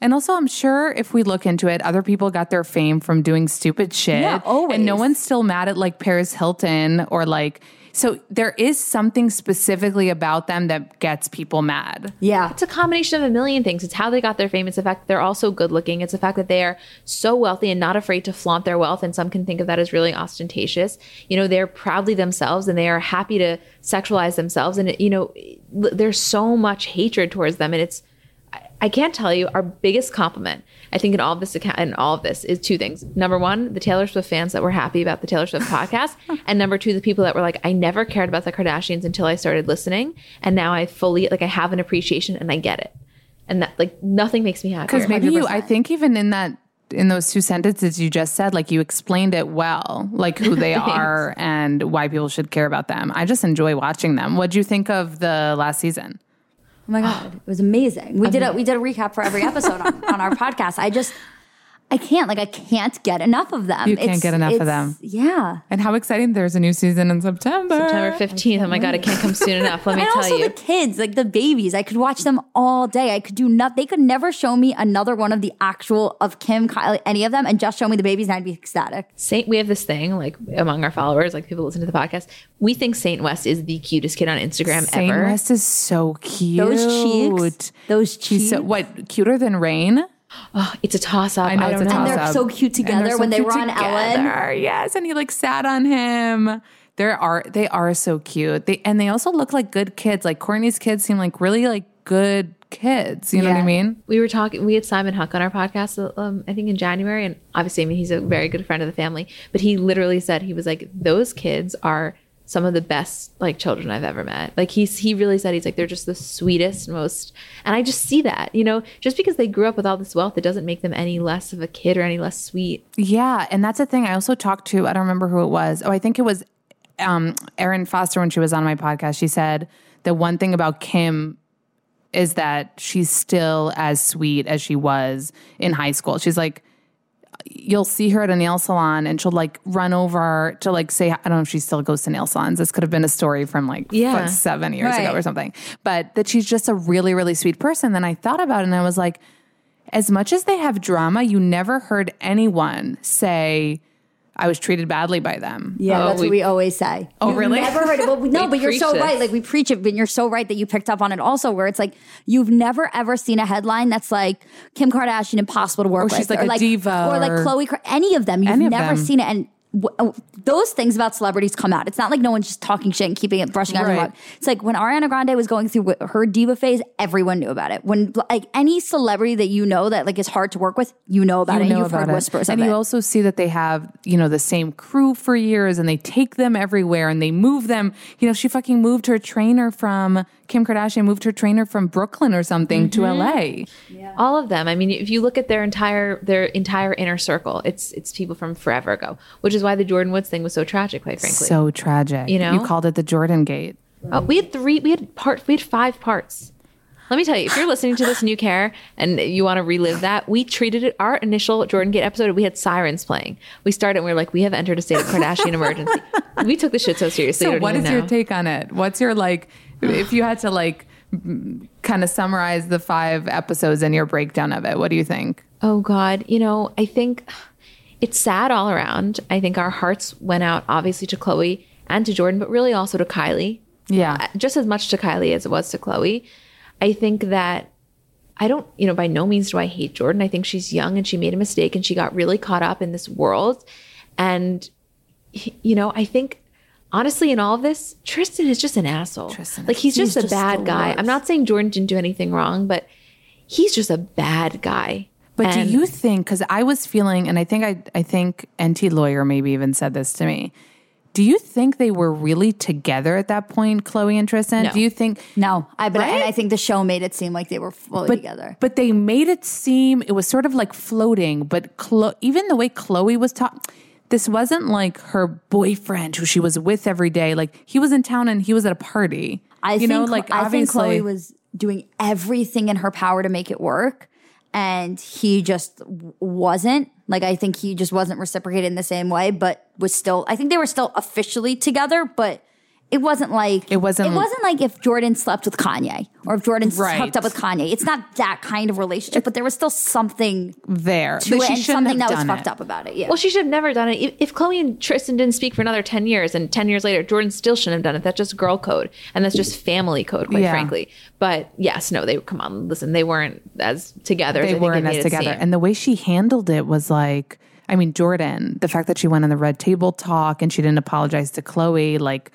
And also, I'm sure if we look into it, other people got their fame from doing stupid shit. Yeah, always. And no one's still mad at like Paris Hilton or like, so there is something specifically about them that gets people mad. Yeah. It's a combination of a million things. It's how they got their fame. It's the fact that they're also good looking. It's the fact that they are so wealthy and not afraid to flaunt their wealth. And some can think of that as really ostentatious. You know, they're proudly themselves and they are happy to sexualize themselves. And, it, you know, there's so much hatred towards them. And it's, I- can't tell you our biggest compliment. I think in all of this account in all of this is two things. Number one, the Taylor Swift fans that were happy about the Taylor Swift podcast, and number two, the people that were like, I never cared about the Kardashians until I started listening, and now I fully like I have an appreciation and I get it, and that like nothing makes me happier. Because maybe you, I think even in that, in those two sentences you just said, like you explained it well, like who they are and why people should care about them. I just enjoy watching them. What do you think of the last season? Oh my god, it was amazing. We did a we did a recap for every episode on, on our podcast. I just I can't like I can't get enough of them. You can't get enough of them. Yeah. And how exciting there's a new season in September. September fifteenth. Oh my god, it can't come soon enough. Let me and tell also you. the kids, like the babies, I could watch them all day. I could do not. They could never show me another one of the actual of Kim, Kylie, any of them, and just show me the babies, and I'd be ecstatic. Saint, we have this thing like among our followers, like people listen to the podcast. We think Saint West is the cutest kid on Instagram Saint ever. Saint West is so cute. Those cheeks, those cheeks, She's so, what cuter than Reign? Oh, it's a toss up. I know I it's don't a know. and they're so cute together so when they cute were on Ellen. Yes, and he like sat on him. There are they are so cute. They and they also look like good kids. Like Kourtney's kids seem like really like good kids. You know what I mean? we were talking we had simon huck on our podcast um, i think in january and obviously i mean he's a very good friend of the family but he literally said he was like those kids are some of the best like children i've ever met like he's he really said he's like they're just the sweetest most and i just see that you know just because they grew up with all this wealth it doesn't make them any less of a kid or any less sweet Yeah, and that's the thing. I also talked to I don't remember who it was. Oh, I think it was um, Erin Foster when she was on my podcast. She said the one thing about Kim is that she's still as sweet as she was in high school. She's like, you'll see her at a nail salon and she'll like run over to like say, I don't know if she still goes to nail salons. This could have been a story from like Yeah. what, seven years ago or something. But that she's just a really, really sweet person. Then I thought about it and I was like, as much as they have drama, you never heard anyone say, I was treated badly by them. Yeah, Oh, that's we- what we always say. Oh, You've really? Never heard it. Well, no, We but you're so this. right. Like we preach it, but you're so right that you picked up on it also. Where it's like you've never ever seen a headline that's like Kim Kardashian impossible to work oh, Or with, she's like a diva, or like Khloé. Any of them, you've never them. seen it, and. W- uh, Those things about celebrities come out. It's not like no one's just talking shit and keeping it brushing under the Right. rug. It's like when Ariana Grande was going through her diva phase, everyone knew about it. When like any celebrity that you know that like is hard to work with, you know about it. And know you've heard it. whispers and you it. also see that they have you know the same crew for years and they take them everywhere and they move them you know she fucking moved her trainer from kim kardashian moved her trainer from brooklyn or something to Mm-hmm. la all of them i mean if you look at their entire their entire inner circle it's it's people from forever ago which is why the jordyn woods thing was so tragic quite frankly so tragic You know? you called it the jordan gate Oh, we had three. We had part. We had five parts. Let me tell you, if you're listening to this new care and you want to relive that, we treated it. Our initial Jordyn Gate episode, we had sirens playing. We started and we were like, we have entered a state of Kardashian emergency. We took the shit so seriously. so what is your take on it what's your like if you had to like kind of summarize the five episodes and your breakdown of it what do you think Oh God, you know, I think it's sad all around. I think our hearts went out obviously to Khloé and to Jordyn, but really also to Kylie. Yeah. Uh, Just as much to Kylie as it was to Khloé. I think that I don't, you know, by no means do I hate Jordyn. I think she's young and she made a mistake and she got really caught up in this world. And, you know, I think honestly, in all of this, Tristan is just an asshole. Tristan like he's just He's a bad guy. worst. I'm not saying Jordyn didn't do anything wrong, but he's just a bad guy. But And- do you think? Because I was feeling, and I think I, I think NT lawyer maybe even said this to me. Do you think they were really together at that point, Khloé and Tristan? No. Do you think? No, I but and Right? I think the show made it seem like they were fully But, together. but they made it seem it was sort of like floating. But Chlo- even the way Khloé was talking, this wasn't like her boyfriend who she was with every day. Like he was in town and he was at a party. I you think know, like I think Khloé was doing everything in her power to make it work, and he just wasn't. Like I think he just wasn't reciprocated in the same way, but was still. I think they were still officially together, but it wasn't like It wasn't- It wasn't like if Jordyn slept with Kanye or if Jordyn Right. hooked up with Kanye. It's not that kind of relationship, but there was still something there. to it she and shouldn't something have that was done fucked up about it. Yeah. Well, she should have never done it. If, if Khloé and Tristan didn't speak for another 10 years and 10 years later, Jordyn still shouldn't have done it. That's just girl code. And that's just family code, quite Yeah. frankly. But yes, no, they come on, listen, they weren't as together. as they think weren't as together. And the way she handled it was like, I mean, Jordyn, the fact that she went on the red table talk and she didn't apologize to Khloé, like,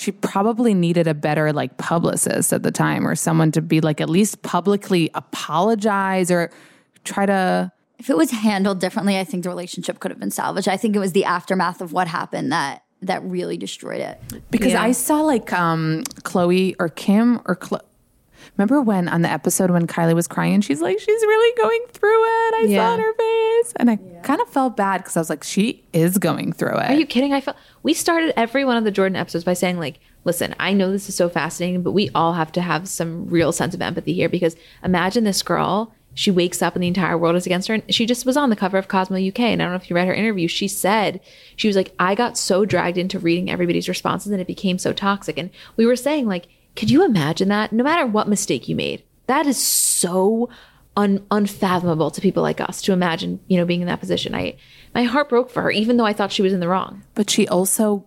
she probably needed a better like publicist at the time or someone to be like at least publicly apologize or try to if it was handled differently, I think the relationship could have been salvaged. I think it was the aftermath of what happened that that really destroyed it. because Yeah. I saw like um Khloé or Kim or Chlo- remember when on the episode when Kylie was crying she's like she's really going through it. I saw Yeah. on her face and I kind of felt bad because I was like she is going through it. Are you kidding? I felt we started every one of the Jordyn episodes by saying like, listen, I know this is so fascinating, but we all have to have some real sense of empathy here because imagine this girl, she wakes up and the entire world is against her. And she just was on the cover of Cosmo UK. And I don't know if you read her interview. She said, she was like, I got so dragged into reading everybody's responses and it became so toxic. And we were saying, like, could you imagine that? No matter what mistake you made, that is so un- unfathomable to people like us to imagine, you know, being in that position. I, my heart broke for her, even though I thought she was in the wrong. But she also,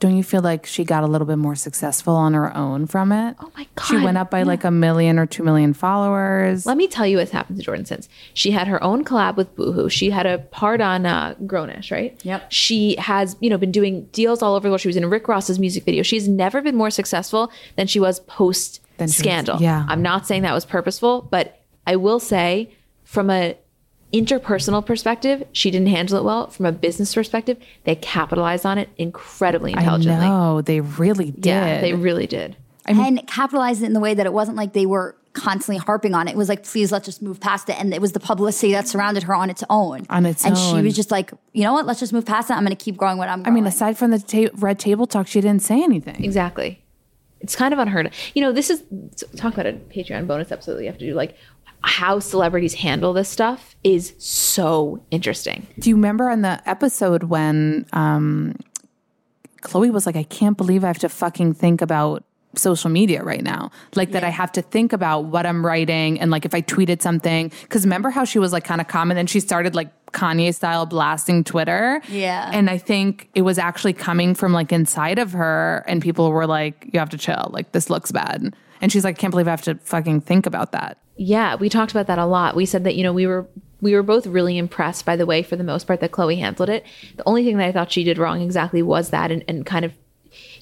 don't you feel like she got a little bit more successful on her own from it? Oh my god. She went up by like a million or two million followers. Let me tell you what's happened to Jordyn since. She had her own collab with Boohoo. She had a part on uh, Grown-ish, right? Yep. She has, you know, been doing deals all over the world. She was in Rick Ross's music video. She's never been more successful than she was post was- scandal. yeah. I'm not saying that was purposeful, but I will say from a interpersonal perspective, she didn't handle it well. From a business perspective, they capitalized on it incredibly I intelligently. know they really did. Yeah, they really did. and capitalized it in the way that it wasn't like they were constantly harping on it. It was like, please let's just move past it. And it was the publicity that surrounded her on its own. On its and she was just like, you know what? Let's just move past it. I'm going to keep growing what I'm I mean, aside from the ta- red table talk, she didn't say anything. Exactly. It's kind of unheard of. You know, this is talk about a Patreon bonus episode that you have to do. Like how celebrities handle this stuff is so interesting. Do you remember on the episode when um, Khloé was like, I can't believe I have to fucking think about social media right now. Like that I have to think about what I'm writing and like if I tweeted something. Cause remember how she was like kind of common and then she started like Kanye style blasting Twitter. Yeah. And I think it was actually coming from like inside of her and people were like, you have to chill. Like this looks bad. And she's like, I can't believe I have to fucking think about that. Yeah, we talked about that a lot. We said that, you know, we were we were both really impressed by the way for the most part that Khloé handled it. The only thing that I thought she did wrong exactly was that and, and kind of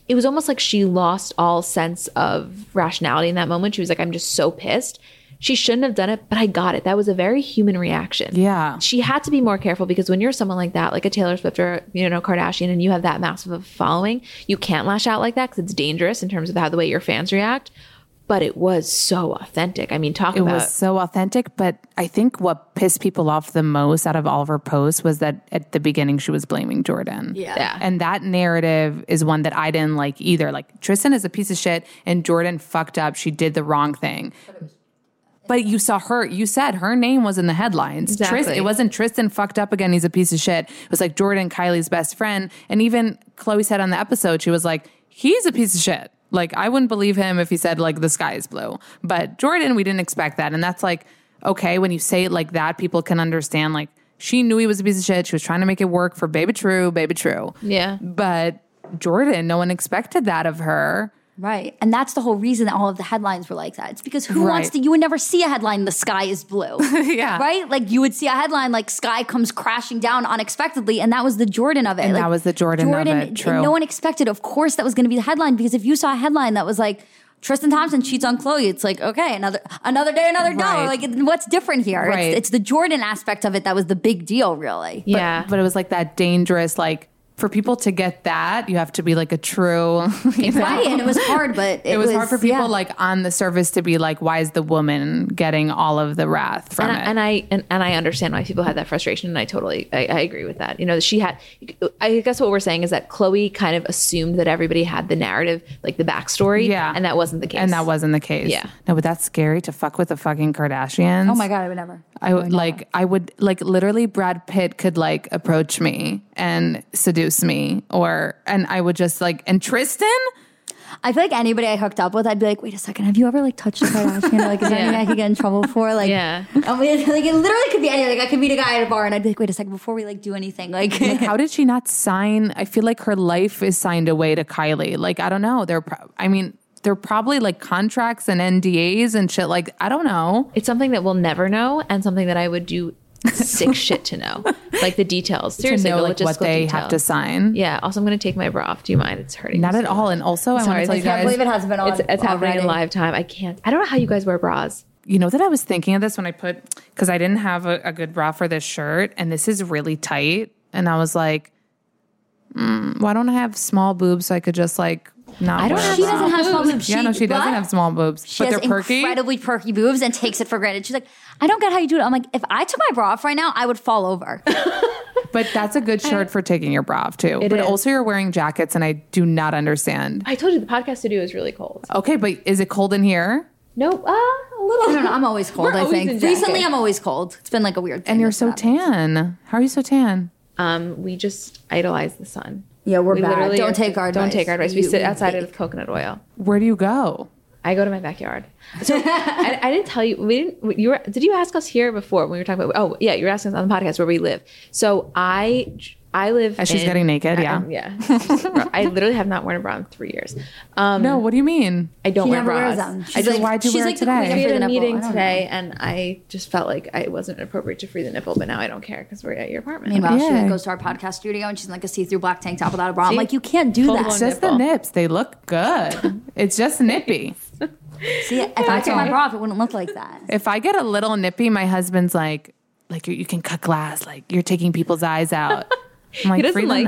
it was almost like she lost all sense of rationality in that moment. She was like, I'm just so pissed. She shouldn't have done it, but I got it. That was a very human reaction. Yeah. She had to be more careful because when you're someone like that, like a Taylor Swift or, you know, Kardashian, and you have that massive of a following, you can't lash out like that because it's dangerous in terms of how the way your fans react. But it was so authentic. I mean, talk It about it was so authentic, but I think what pissed people off the most out of all of her posts was that at the beginning she was blaming Jordyn. Yeah. Yeah. And that narrative is one that I didn't like either. Like Tristan is a piece of shit and Jordyn fucked up. She did the wrong thing. But you saw her, you said her name was in the headlines. Exactly. Tris- it wasn't Tristan fucked up again. He's a piece of shit. It was like Jordyn, Kylie's best friend. And even Khloé said on the episode, she was like, he's a piece of shit. Like, I wouldn't believe him if he said, like, the sky is blue. But Jordyn, we didn't expect that. And that's like, okay, when you say it like that, people can understand, like, she knew he was a piece of shit. She was trying to make it work for Baby True, Baby True. Yeah. But Jordyn, no one expected that of her. Right. And that's the whole reason that all of the headlines were like that. It's because who wants to, you would never see a headline, the sky is blue. Yeah. Right? Like you would see a headline like sky comes crashing down unexpectedly. And that was the Jordyn of it. And Like, that was the Jordyn of it, true. No one expected, of course, that was going to be the headline because if you saw a headline that was like, Tristan Thompson cheats on Khloé. It's like okay, another another day, another dollar. Like, what's different here? Right. It's, it's the Jordyn aspect of it that was the big deal, really. Yeah. But it was like that dangerous, like for people to get that, you have to be like a true. you know? Right, and it was hard, but it, It was, hard for people yeah. like on the surface to be like, why is the woman getting all of the wrath from and I, it? and I and, and I understand why people had that frustration, and I totally I, I agree with that. You know, she had. I guess what we're saying is that Khloé kind of assumed that everybody had the narrative, like the backstory, Yeah. and that wasn't the case. and that wasn't the case. Yeah. No, but that's scary to fuck with the fucking Kardashians. Oh my god, I would never. I would like I would like literally Brad Pitt could like approach me and seduce me or and I would just like and Tristan I feel like anybody I hooked up with, I'd be like, wait a second, have you ever like touched a Kardashian? Like, is there anything I could get in trouble for? Like, Yeah. I mean, like it literally could be anything. Like, I could meet a guy at a bar and I'd be like, wait a second, before we like do anything, like, like how did she not sign I feel like her life is signed away to Kylie. Like I don't know. They're pro- I mean they're probably like contracts and NDAs and shit like I don't know. It's something that we'll never know, and something that I would do sick shit to know, like the details. Seriously, to know the like what they details. have to sign. Yeah. Also, I'm going to take my bra off. Do you mind? It's hurting. Not me at so all. And also I want Sorry, to tell I you can't guys believe it hasn't been on. It's, it's happening in already. live time. I can't. I don't know how you guys wear bras. You know that I was thinking of this when I put because I didn't have a, a good bra for this shirt, and this is really tight, and I was like, mm, why don't I have small boobs so I could just like not? I don't wear she bra? doesn't have small boobs. Yeah, no, she doesn't but have small boobs, She but has they're perky. incredibly perky boobs and takes it for granted. She's like, I don't get how you do it. I'm like, if I took my bra off right now, I would fall over. But that's a good shirt for taking your bra off too. It but is. also you're wearing jackets, and I do not understand. I told you the podcast studio is really cold. Okay, but is it cold in here? No, uh, a little. I don't know. I'm always cold. We're I always think in recently. I'm always cold. It's been like a weird. Thing And you're so happened. tan. How are you so tan? Um, we just idolize the sun. Yeah, we're We bad. Don't are- take our Don't advice. take our advice. We You- sit outside bake. with coconut oil. Where do you go? I go to my backyard. So I, I didn't tell you. We didn't. You were. Did you ask us here before when we were talking about? Oh yeah, you were asking us on the podcast where we live. So I. I live. As she's in- getting naked, yeah. I'm- yeah. I literally have not worn a bra in three years. Um, No, what do you mean? I don't She wear never bras. wears. I just like, why'd you she's wear it like the today? queen we had free a meeting I don't today, and I just felt like I it wasn't appropriate to free the nipple. But now I don't care because we're at your apartment. Meanwhile, she like goes to our podcast studio and she's in like a see-through black tank top without a bra. I'm like, you can't do Full that. It's just the nips. They look good. It's just nippy. See, if I took my bra off, it wouldn't look like that. If I get a little nippy, my husband's like, like you, you can cut glass, like you're taking people's eyes out. I'm like, doesn't free the like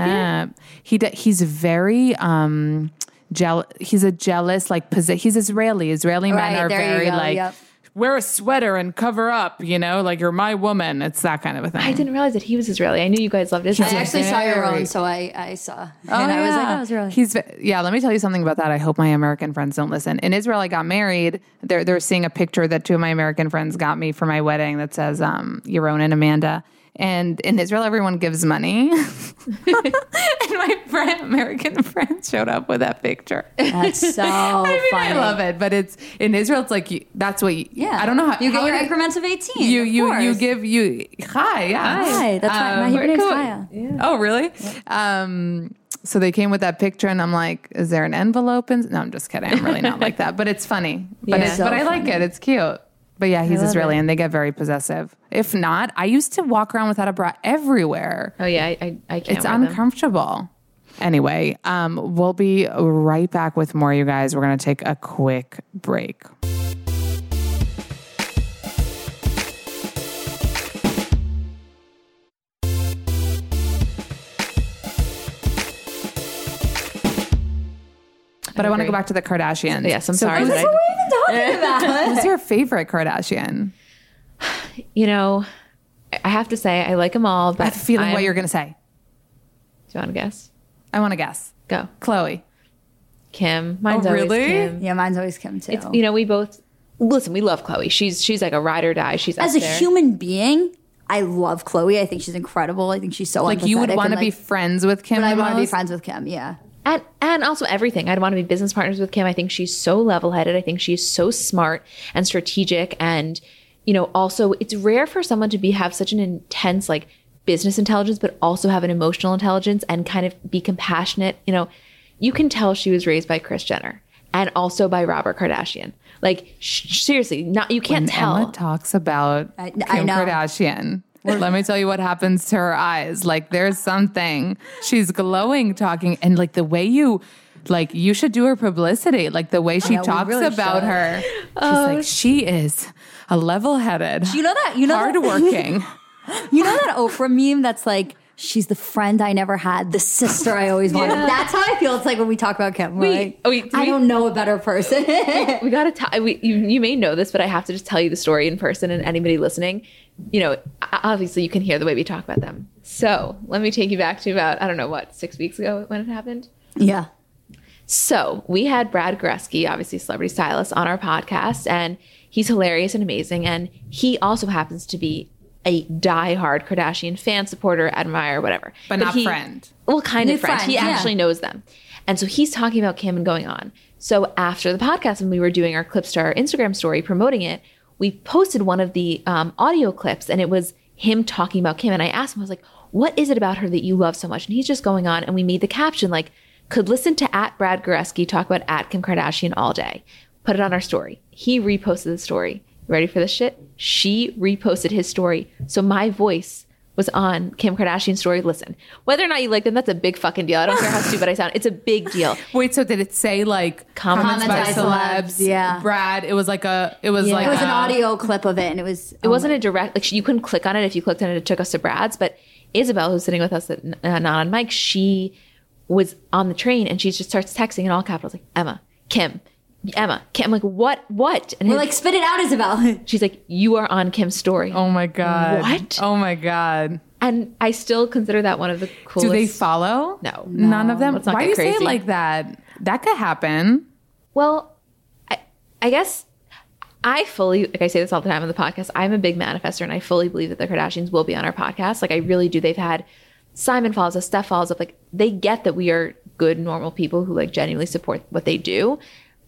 it? He d- he's very um jealous. He's a jealous like posi- he's Israeli. Israeli Right, men are very go, like yep. wear a sweater and cover up. You know, like you're my woman. It's that kind of a thing. I didn't realize that he was Israeli. I knew you guys loved Israel. I actually saw your own, so I, I saw. Oh, and I was like, yeah. that was really. He's yeah. Let me tell you something about that. I hope my American friends don't listen. In Israel, I got married. They're they're seeing a picture that two of my American friends got me for my wedding that says um, Yaron and Amanda. And in Israel, everyone gives money. and my friend, American friend showed up with that picture. That's so I mean, funny. I love it, but it's in Israel. It's like you, that's what. You, Yeah. I don't know how you get your increments of 18. You you you give you hi yeah Hi, that's right. My Um, Hebrew cool. Kaya. Oh, really? Um, so they came with that picture, and I'm like, "Is there an envelope?" In-? No, I'm just kidding. I'm really not like that, but it's funny. But Yeah. it's, So but I like it. It's cute. But yeah, he's Israeli, it. and they get very possessive. If not, I used to walk around without a bra everywhere. Oh yeah, I I, I can't. It's uncomfortable. Anyway, um, we'll be right back with more, you guys. We're going to take a quick break. But I, want to go back to the Kardashians. Yes, I'm So sorry. Who's, that I- Talking about who's your favorite Kardashian? you know, I have to say I like them all. But I have a feeling what I'm- you're going to say. Do you want to guess? I want to guess. Go, Khloé. Kim. Mine's Oh, always really? Kim. Yeah, mine's always Kim too. It's you know we both listen. We love Khloé. She's she's like a ride or die. She's As up a there. human being, I love Khloé. I think she's incredible. I think she's so Like you would want to and, be friends with Kim. I want to be friends with Kim. Yeah. And and also everything. I'd want to be business partners with Kim. I think she's so level headed. I think she's so smart and strategic. And you know, also it's rare for someone to be have such an intense like business intelligence, but also have an emotional intelligence and kind of be compassionate. You know, you can tell she was raised by Kris Jenner. and also by Robert Kardashian. Like sh- seriously, not you can't When tell. Emma talks about I- Kim I know. Kardashian. Let me tell you what happens to her eyes. Like there's something. She's glowing talking and like the way you like you should do her publicity. Like the way she Yeah, talks really about should. her. She's like oh. she is a level-headed. You know that- you know that- hardworking. You know that Oprah meme that's like, she's the friend I never had, the sister I always wanted. That's how I feel. It's like when we talk about Kim. We're Wait, like, oh, wait, I we- don't know a better person. we gotta tell we, you, you may know this but i have to just tell you the story in person and anybody listening you know obviously you can hear the way we talk about them so let me take you back to about i don't know what six weeks ago when it happened yeah. so we had brad goreski obviously celebrity stylist on our podcast and he's hilarious and amazing and he also happens to be a diehard kardashian fan supporter admirer whatever But not he- friend. well kind New of friend friend, he yeah. actually knows them and so he's talking about Kim and going on. So after the podcast, when we were doing our clips to our Instagram story promoting it, we posted one of the um, audio clips and it was him talking about Kim. And I asked him, I was like, what is it about her that you love so much? And he's just going on and we made the caption like, could listen to at Brad Goreski talk about at Kim Kardashian all day. Put it on our story. He reposted the story. Ready for this shit? She reposted his story. So my voice was on Kim Kardashian's story. Listen, whether or not you like them, that's a big fucking deal. I don't care how stupid I sound. It's a big deal. Wait, so did it say like Comments comments, by, by celebs? yeah. Brad. It was like a. It was Yeah. like It was an audio clip of it, and it was. It wasn't a direct, like you couldn't click on it. If you clicked on it, it took us to Brad's. But Isabel, who's sitting with us at uh, Not on Mike, she was on the train and she just starts texting in all capitals, like Emma, Kim, Emma, Kim. I'm like, what, what? And We're like, spit it out, Isabel. she's like, you are on Kim's story. Oh my god! What? Oh my god! And I still consider that one of the coolest. Do they follow? No. none of them. Let's not Why do you say it like that? That could happen. Well, I, I guess I fully, like I say this all the time on the podcast, I'm a big manifester and I fully believe that the Kardashians will be on our podcast. Like I really do. They've had Simon follows us, Steph follows up. Like they get that we are good, normal people who like genuinely support what they do.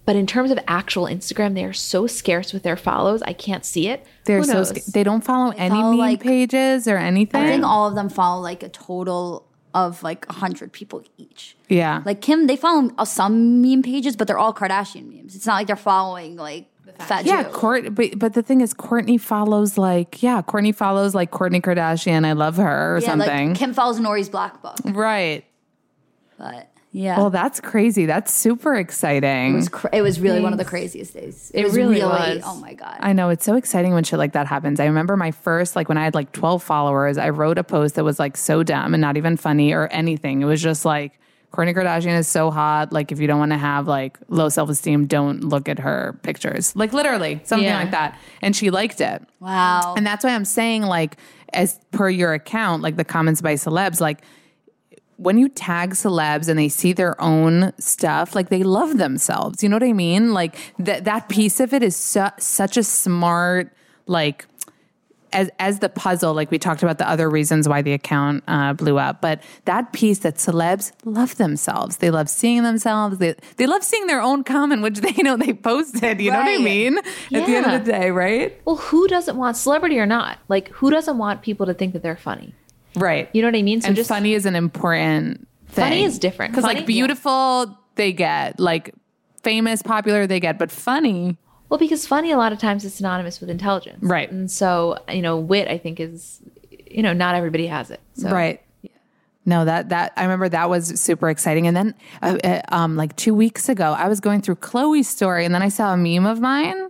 But in terms of actual Instagram, they are so scarce with their follows. I can't see it. They're so knows? they don't follow any follow, meme like- pages or anything. I think all of them follow like a total of like 100 people each. yeah, Like Kim, they follow uh, some meme pages, but they're all Kardashian memes. It's not like they're following like Fat yeah. Jew. Court, but but the thing is, Kourtney follows like yeah, Kourtney follows like Kourtney Kardashian. I love her or yeah, something. like Kim follows Nori's Black Book, right. but yeah. Well, that's crazy. That's super exciting. it was cra- it was really one of the craziest days. It, It was really really, oh was. oh my god. I know it's so exciting when shit like that happens. I remember my first, like when I had like 12 followers, I wrote a post that was like so dumb and not even funny or anything. It was just like, Kourtney Kardashian is so hot. Like, if you don't want to have like low self esteem, don't look at her pictures. Like, literally, something Yeah. like that. And she liked it. wow. And that's why I'm saying, like, as per your account, like the comments by celebs, like, when you tag celebs and they see their own stuff, like they love themselves. You know what I mean? Like that that piece of it is su- such a smart like as as the puzzle. Like we talked about the other reasons why the account uh, blew up, but that piece that celebs love themselves. They love seeing themselves. They they love seeing their own comment, which they know they posted. You know what I Right. mean? At the end of the day, right? well, who doesn't want celebrity or not? Like who doesn't want people to think that they're funny? Right. You know what I mean? So and just funny is an important thing. Funny is different. because like beautiful they get like famous popular they get but funny Well, because funny a lot of times is synonymous with intelligence. Right. And so, you know, wit I think is you know, not everybody has it. So right no that that i remember that was super exciting and then uh, uh, um like two weeks ago i was going through Khloé's story and then i saw a meme of mine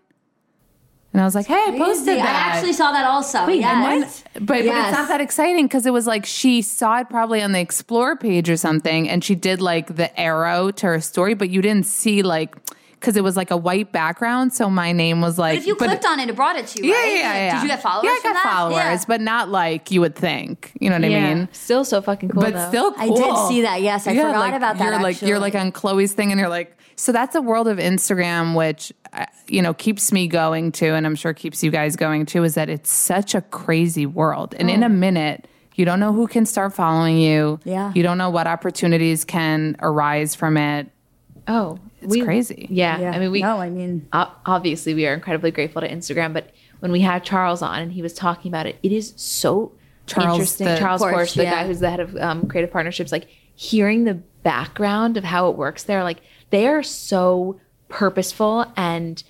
and i was like hey i posted that I actually saw that also. Wait, yes. and then- but, but it's not that exciting because it was like she saw it probably on the explore page or something and she did like the arrow to her story but you didn't see like because it was like a white background so my name was like But if you clicked on it, it brought it to you. yeah, right? yeah, yeah. Did you get followers? Yeah, I from got that? followers, Yeah. but not like you would think. You know what I mean? Still so fucking cool. but though. still, cool. I did see that, yes. I forgot like, about that, You're like you're like on Khloé's thing, and you're like, so that's a world of Instagram, which uh, you know keeps me going too, and I'm sure keeps you guys going too. Is that it's such a crazy world, and in a minute. You don't know who can start following you. Yeah. You don't know what opportunities can arise from it. oh, It's crazy. Yeah. Yeah. I mean, we No, I mean- obviously we are incredibly grateful to Instagram, but when we had Charles on and he was talking about it, it is so Charles, interesting. the- Charles Porch, Porch, the yeah. guy who's the head of um, creative partnerships, like hearing the background of how it works there, like they are so purposeful and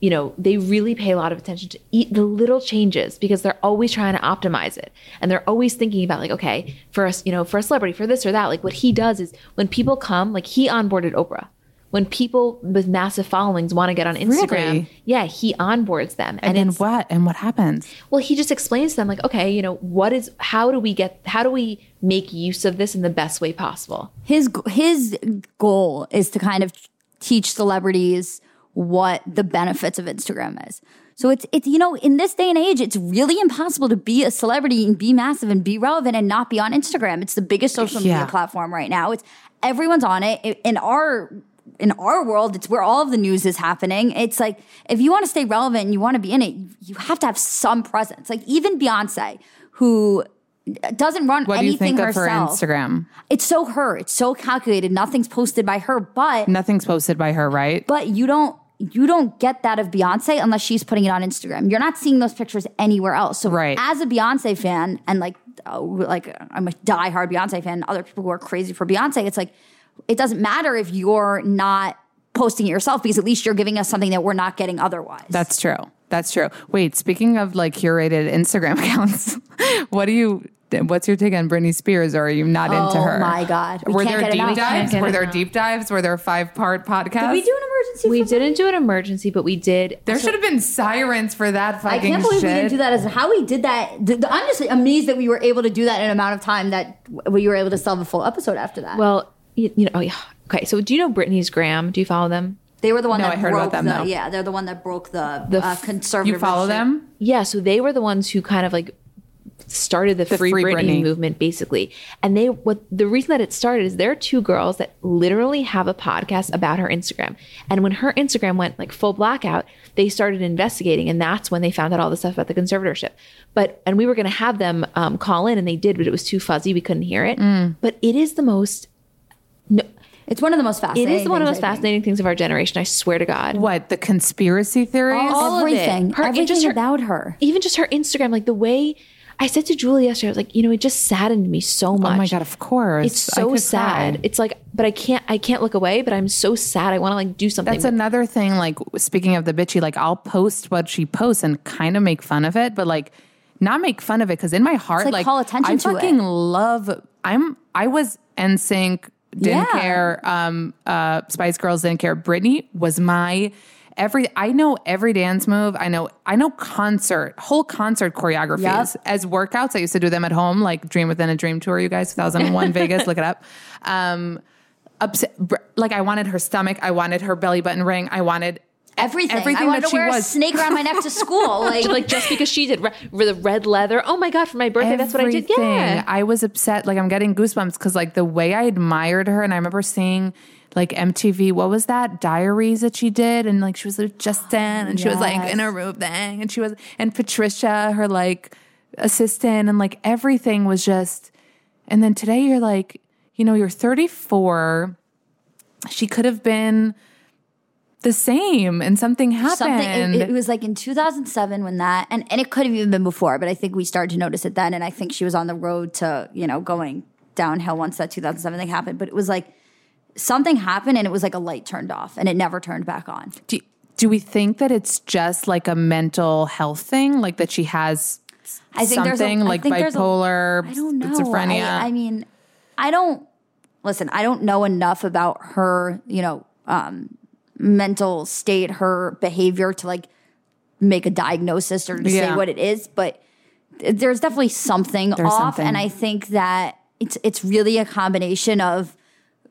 you know they really pay a lot of attention to eat the little changes because they're always trying to optimize it. And they're always thinking about like okay for us you know for a celebrity for this or that like what he does is when people come like he onboarded oprah when people with massive followings want to get on instagram Really? yeah he onboards them And, then what? And what happens? well, he just explains to them like, okay, you know, what is how do we get how do we make use of this in the best way possible? his his goal is to kind of teach celebrities what the benefits of Instagram is. So it's it's you know in this day and age it's really impossible to be a celebrity and be massive and be relevant and not be on Instagram. It's the biggest social media Yeah. platform right now. It's everyone's on it. In our in our world, it's where all of the news is happening. It's like if you want to stay relevant and you want to be in it, you have to have some presence. Like even Beyonce, who doesn't run What do you anything think of her. Instagram? It's so her. It's so calculated. Nothing's posted by her, but Nothing's posted by her, right? but you don't you don't get that of Beyonce unless she's putting it on Instagram. You're not seeing those pictures anywhere else. So Right. as a Beyonce fan and like uh, like I'm a diehard Beyonce fan, other people who are crazy for Beyonce, it's like it doesn't matter if you're not posting it yourself because at least you're giving us something that we're not getting otherwise. That's true. That's true. Wait, speaking of like curated Instagram accounts, what do you? What's your take on Britney Spears? Or are you not into Oh her? my God. We Were there deep enough. dives? Were there enough. deep dives? Were there a five part podcast? Did we do an emergency? We didn't do an emergency, but we did. There should have been sirens for that I can't believe shit. we didn't do that. As how we did that, th- th- I'm just amazed that we were able to do that in an amount of time that we were able to sell the full episode after that. Well, you, you know, oh yeah. Okay, so do you know Britney's Gram? Do you follow them? they were the one No, that I heard broke about them, the though. yeah. They're the one that broke the, The uh, conservative. You follow regime. them? Yeah, so they were the ones who kind of like started the, free, Free Britney, Britney. movement basically. And they what the reason that it started is there are two girls that literally have a podcast about her Instagram. And when her Instagram went like full blackout, they started investigating and that's when they found out all the stuff about the conservatorship. But and we were going to have them um, call in and they did, but it was too fuzzy, we couldn't hear it. But it is the most no, It's one of the most fascinating. is one of the things, most I think. fascinating things of our generation, I swear to God. What the conspiracy theories? All of it. everything, Her- everything just her- about her. even just her Instagram, like the way I said to Julie yesterday, I was like, you know, it just saddened me so much. oh my god! Of course, It's so sad. cry. It's like, but I can't, I can't look away. But I'm so sad. I want to like do something. That's with- another thing. Like speaking of the bitchy, like I'll post what she posts and kind of make fun of it, but like not make fun of it because in my heart, like, like, call attention I to it. fucking love. I'm. I was NSYNC. Didn't Yeah. care. Um. Uh. Spice Girls didn't care. Britney was my. Every I know every dance move. I know I know concert whole concert choreographies Yep. as workouts. I used to do them at home, like Dream Within a Dream tour. You guys, 2001 Vegas, look it up. Um, upset, like I wanted her stomach, I wanted her belly button ring, I wanted Everything. everything I wanted that to she wear a snake around my neck to school. Like, like just because she did re- the red leather. Oh my god, for my birthday, that's what I did. Yeah. I was upset. Like I'm getting goosebumps because like the way I admired her, and I remember seeing like MTV. What was that diaries that she did? And like she was with Justin, and she was like in a room thing, and she was and Patricia, her like assistant, and like everything was just. And then today you're like, you know, you're 34. She could have been the same, and something happened. something it, it was like in 2007 when that and, and it could have even been before but i think we started to notice it then and i think she was on the road to you know going downhill once that 2007 thing happened but it was like something happened and it was like a light turned off and it never turned back on. Do, do we think that it's just like a mental health thing? Like that she has I think there's a- something I like think bipolar i don't know. schizophrenia? I, I mean i don't listen i don't know enough about her you know um mental state her behavior to like make a diagnosis or to say what it is but there's definitely something There's off something. and i think that it's it's really a combination of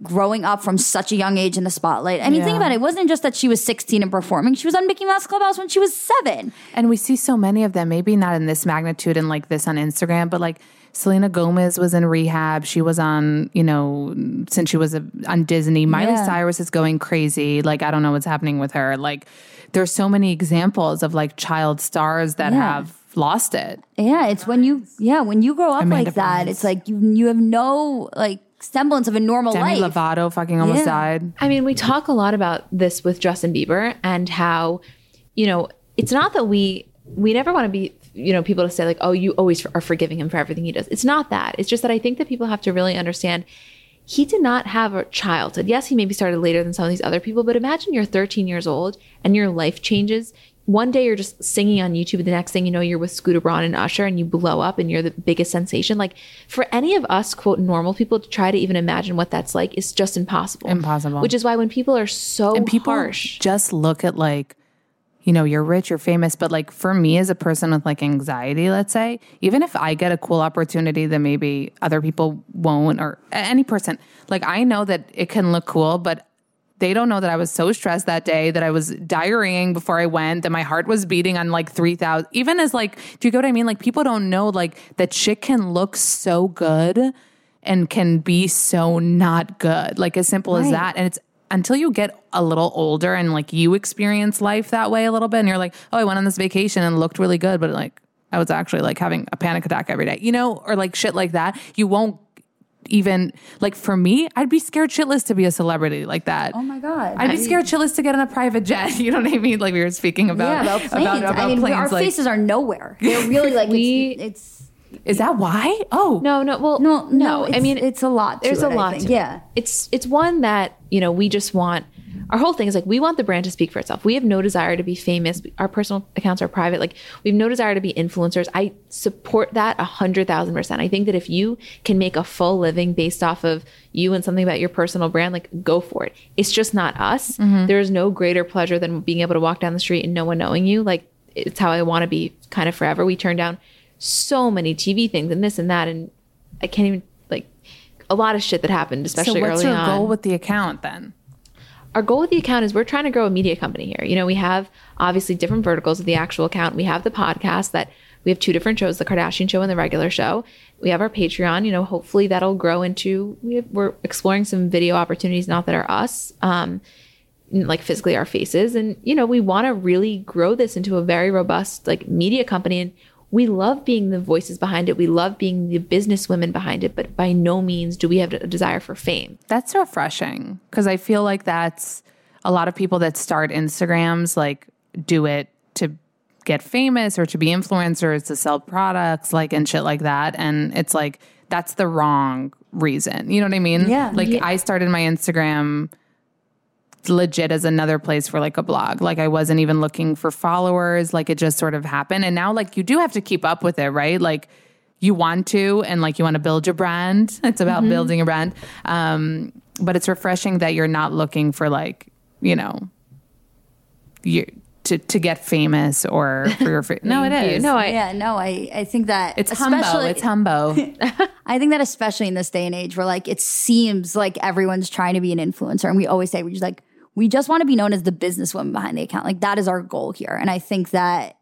growing up from such a young age in the spotlight. I mean think about it it wasn't just that she was 16 and performing. She was on mickey mouse clubhouse when she was seven. And we see so many of them maybe not in this magnitude and like this on instagram but like selena gomez was in rehab she was on you know since she was a, on disney miley Yeah. cyrus is going crazy like i don't know what's happening with her like there's so many examples of like child stars that Yeah. have lost it yeah it's when you yeah when you grow up Amanda like that Bynes. it's like you you have no like semblance of a normal demi life lovato fucking almost Yeah. died I mean, we talk a lot about this with Justin Bieber and how, you know, it's not that we we never want to be, you know, people to say like, oh, you always are forgiving him for everything he does. It's not that. It's just that I think that people have to really understand he did not have a childhood. Yes, he maybe started later than some of these other people, but imagine you're 13 years old and your life changes. One day you're just singing on YouTube, the next thing you know, you're with Scooter Braun and Usher and you blow up and you're the biggest sensation. Like for any of us, quote, normal people to try to even imagine what that's like is just impossible. Impossible. Which is why when people are so and people harsh, just look at like you know you're rich you're famous but like for me as a person with like anxiety let's say even if i get a cool opportunity that maybe other people won't or any person like i know that it can look cool but they don't know that I was so stressed that day that I was diarrheaing before I went, that my heart was beating on like 3,000. Even as like, do you get what I mean? Like, people don't know like that shit can look so good and can be so not good. Like, as simple as that. And it's until you get a little older and like you experience life that way a little bit and you're like, oh, I went on this vacation and looked really good, but like, I was actually like having a panic attack every day, you know, or like shit like that. You won't even like for me, I'd be scared shitless to be a celebrity like that. Oh my God. I'd be scared shitless to get on a private jet. You know what I mean? Like we were speaking about yeah, about planes. I mean, our like, faces are nowhere. They're really like We- it's, it's is that why? Oh, no, no, well, no, no. I mean, it's a lot. to There's it, a I lot. think. to it. Yeah. it's it's one that you know we just want. Our whole thing is like we want the brand to speak for itself. We have no desire to be famous. Our personal accounts are private. Like we have no desire to be influencers. I support that a hundred thousand percent. I think that if you can make a full living based off of you and something about your personal brand, like go for it. It's just not us. Mm-hmm. There is no greater pleasure than being able to walk down the street and no one knowing you. Like it's how I want to be kind of forever. We turn down so many TV things and this and that, and I can't even like a lot of shit that happened, especially so what's early your on goal with the account then? our goal with the account is we're trying to grow a media company here. You know, we have obviously different verticals of the actual account. We have the podcast that we have two different shows, the Kardashian show and the regular show. We have our Patreon, you know, hopefully that'll grow into we have, we're exploring some video opportunities not that are us. Um like physically our faces and you know, we want to really grow this into a very robust like media company and we love being the voices behind it. We love being the business women behind it, but by no means do we have a desire for fame. That's refreshing because I feel like that's a lot of people that start Instagrams like do it to get famous or to be influencers to sell products like and shit like that and it's like that's the wrong reason. You know what I mean? Yeah. Like I started my Instagram legit as another place for like a blog. Like I wasn't even looking for followers. Like it just sort of happened. And now like you do have to keep up with it, right? Like you want to and like you want to build your brand. It's about Mm-hmm. building a brand. Um, but it's refreshing that you're not looking for like, you know, you to to get famous or for your fa- No, it is. No, I yeah, no, I, I think that it's humbo. especially- It's humbo. I think that especially in this day and age where like it seems like everyone's trying to be an influencer and we always say we just like we just want to be known as the businesswoman behind the account. Like that is our goal here. And I think that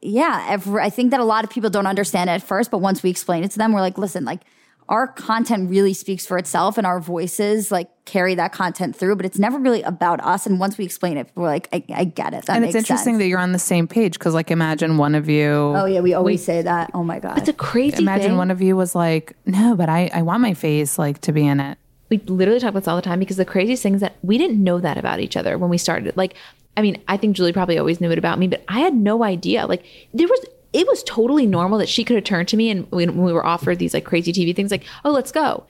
yeah, every, I think that a lot of people don't understand it at first, but once we explain it to them, we're like, listen, like our content really speaks for itself and our voices like carry that content through, but it's never really about us. And once we explain it, we're like, I, I get it. That and makes it's interesting sense. that you're on the same page because like imagine one of you Oh yeah, we always say that. Oh my god. it's a crazy imagine thing. one of you was like, no, but I, I want my face like to be in it. We literally talk about this all the time because the craziest thing is that we didn't know that about each other when we started. Like, I mean, I think Julie probably always knew it about me, but I had no idea. Like, there was, it was totally normal that she could have turned to me and when, when we were offered these like crazy TV things, like, oh, let's go.